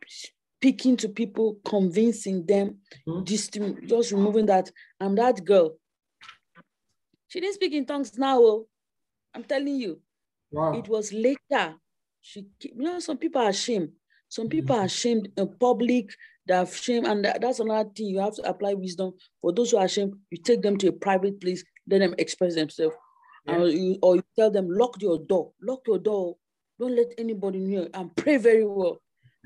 speaking to people, convincing them, mm-hmm. just, just removing that. I'm that girl. She didn't speak in tongues now. Oh. I'm telling you. Wow. It was later. She, you know, some people are ashamed. Some mm-hmm. people are ashamed in public, they're ashamed, and that's another thing. You have to apply wisdom. For those who are ashamed, you take them to a private place, let them express themselves. Yeah. Or, you, or you tell them, lock your door, lock your door, don't let anybody know, and pray very well.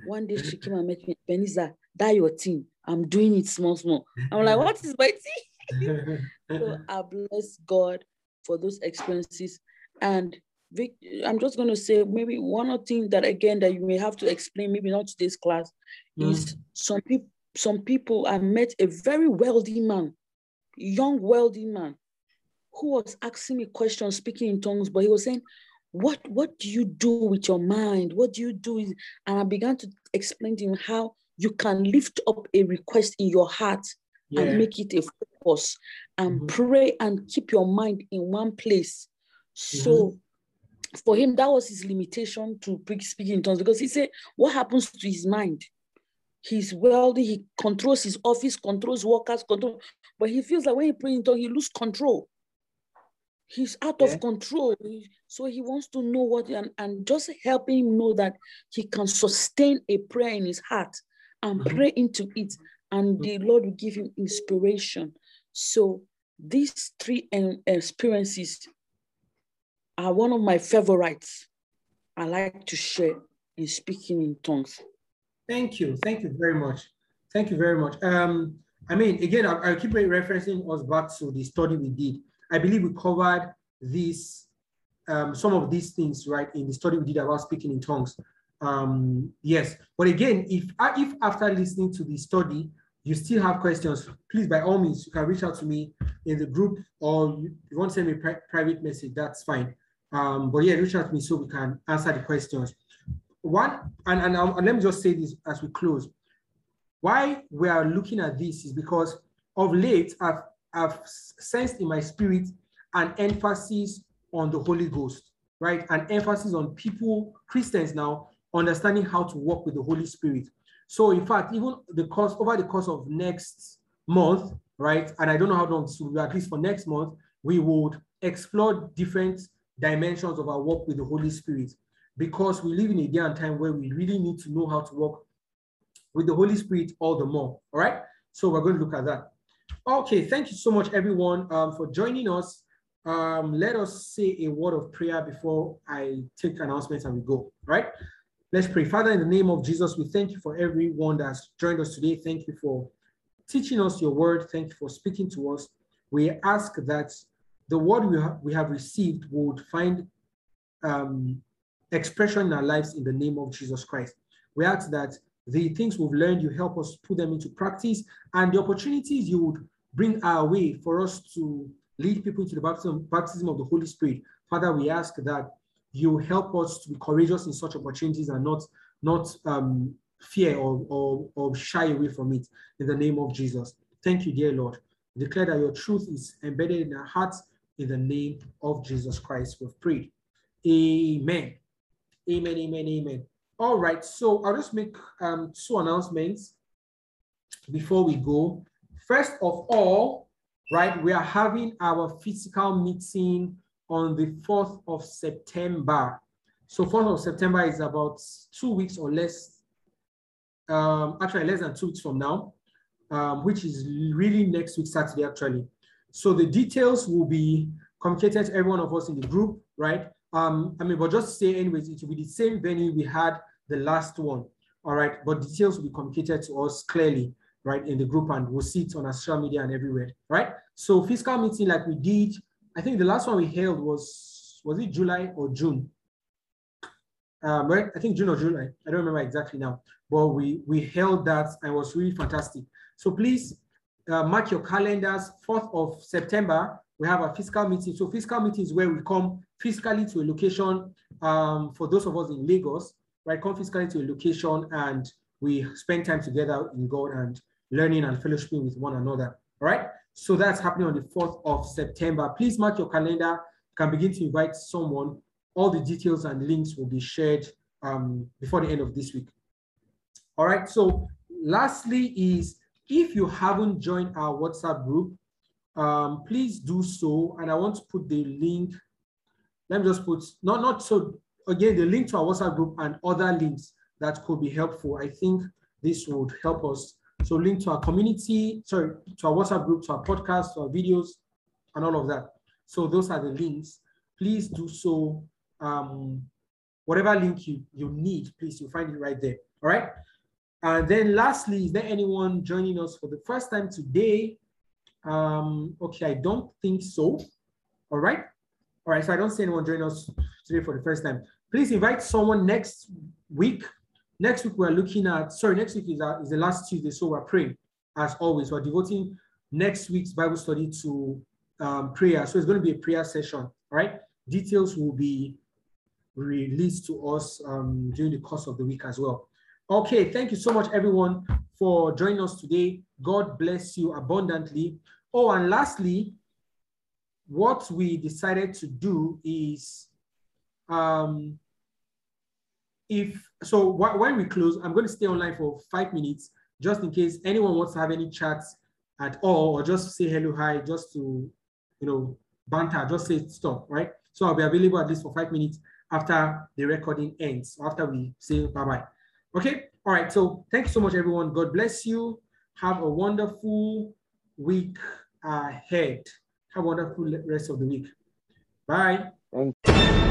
One day she came and met me, Beniza, that your team. I'm doing it small, small. I'm like, what is my team? so I bless God for those experiences. And Vic, I'm just going to say maybe one other thing that again that you may have to explain, maybe not today's class, mm. is some people. Some people I met a very wealthy man, young wealthy man, who was asking me questions, speaking in tongues, but he was saying, "What what do you do with your mind? What do you do?" And I began to explain to him how you can lift up a request in your heart yeah. and make it a focus, and mm-hmm. pray and keep your mind in one place. So mm-hmm for him, that was his limitation to speaking in tongues because he said, What happens to his mind? He's wealthy, he controls his office, controls workers, control, but he feels like when he prays in tongues, he loses control. He's out yeah. of control. So he wants to know what, and, and just helping him know that he can sustain a prayer in his heart and mm-hmm. pray into it, and the Lord will give him inspiration. So these three um, experiences are one of my favorites. I like to share in speaking in tongues. Thank you. Thank you very much. Thank you very much. Um, I mean, again, I, I keep referencing us back to the study we did. I believe we covered these, um, some of these things, right, in the study we did about speaking in tongues. Um, yes, but again, if if after listening to the study, you still have questions, please, by all means, you can reach out to me in the group or you, you want to send me a pri private message, that's fine. Um, but yeah, reach out to me so we can answer the questions. One, and, and, um, and let me just say this as we close. Why we are looking at this is because of late, I've, I've sensed in my spirit an emphasis on the Holy Ghost, right? An emphasis on people, Christians now, understanding how to work with the Holy Spirit. So in fact, even the course over the course of next month, right? And I don't know how long this will be, at least for next month, we would explore different dimensions of our work with the Holy Spirit because we live in a day and time where we really need to know how to work with the Holy Spirit all the more. All right. So we're going to look at that. Okay. Thank you so much, everyone, um, for joining us. Um, let us say a word of prayer before I take announcements and we go. Right. Let's pray. Father, in the name of Jesus, we thank you for everyone that's joined us today. Thank you for teaching us your word. Thank you for speaking to us. We ask that the word we, ha we have received would find um, expression in our lives in the name of Jesus Christ. We ask that the things we've learned, you help us put them into practice, and the opportunities you would bring our way for us to lead people into the baptism, baptism of the Holy Spirit. Father, we ask that you help us to be courageous in such opportunities and not, not um, fear or, or, or shy away from it in the name of Jesus. Thank you, dear Lord. Declare that your truth is embedded in our hearts in the name of Jesus Christ, we've prayed. Amen. Amen, amen, amen. All right, so I'll just make um, two announcements before we go. First of all, right, we are having our physical meeting on the 4th of September. So 4th of September is about two weeks or less, um, actually less than two weeks from now, um, which is really next week, Saturday, actually. So the details will be communicated to every one of us in the group, right? Um, I mean, but just say anyways, it will be the same venue we had the last one, all right? But details will be communicated to us clearly, right, in the group and we'll see it on our social media and everywhere, right? So fiscal meeting like we did, I think the last one we held was, was it July or June? Um, right, I think June or July, I don't remember exactly now, but we, we held that and was really fantastic. So please uh, mark your calendars, 4th of September, we have a fiscal meeting. So fiscal meeting is where we come physically to a location um, for those of us in Lagos, right? Come physically to a location and we spend time together in God and learning and fellowshipping with one another. All right. So that's happening on the 4th of September. Please mark your calendar. You can begin to invite someone. All the details and links will be shared um, before the end of this week. All right. So lastly is if you haven't joined our WhatsApp group, um, please do so. And I want to put the link. Let me just put, not, not so, again, the link to our WhatsApp group and other links that could be helpful. I think this would help us. So link to our community, sorry, to our WhatsApp group, to our podcast, to our videos, and all of that. So those are the links. Please do so. Um, whatever link you, you need, please, you'll find it right there. All right. And then lastly, is there anyone joining us for the first time today? Um, okay, I don't think so. All right. All right, so I don't see anyone joining us today for the first time. Please invite someone next week Next week, we're looking at, sorry, next week is, uh, is the last Tuesday, so we're praying as always. We're devoting next week's Bible study to um, prayer. So it's going to be a prayer session, all right? Details will be released to us um, during the course of the week as well. Okay, thank you so much, everyone, for joining us today. God bless you abundantly. Oh, and lastly, what we decided to do is um, if so when we close, I'm going to stay online for five minutes just in case anyone wants to have any chats at all or just say hello, hi, just to, you know, banter, just say stop, right? So I'll be available at least for five minutes after the recording ends, after we say bye-bye. Okay, all right, so thank you so much, everyone. God bless you. Have a wonderful week ahead. Have a wonderful rest of the week. Bye. Thank you.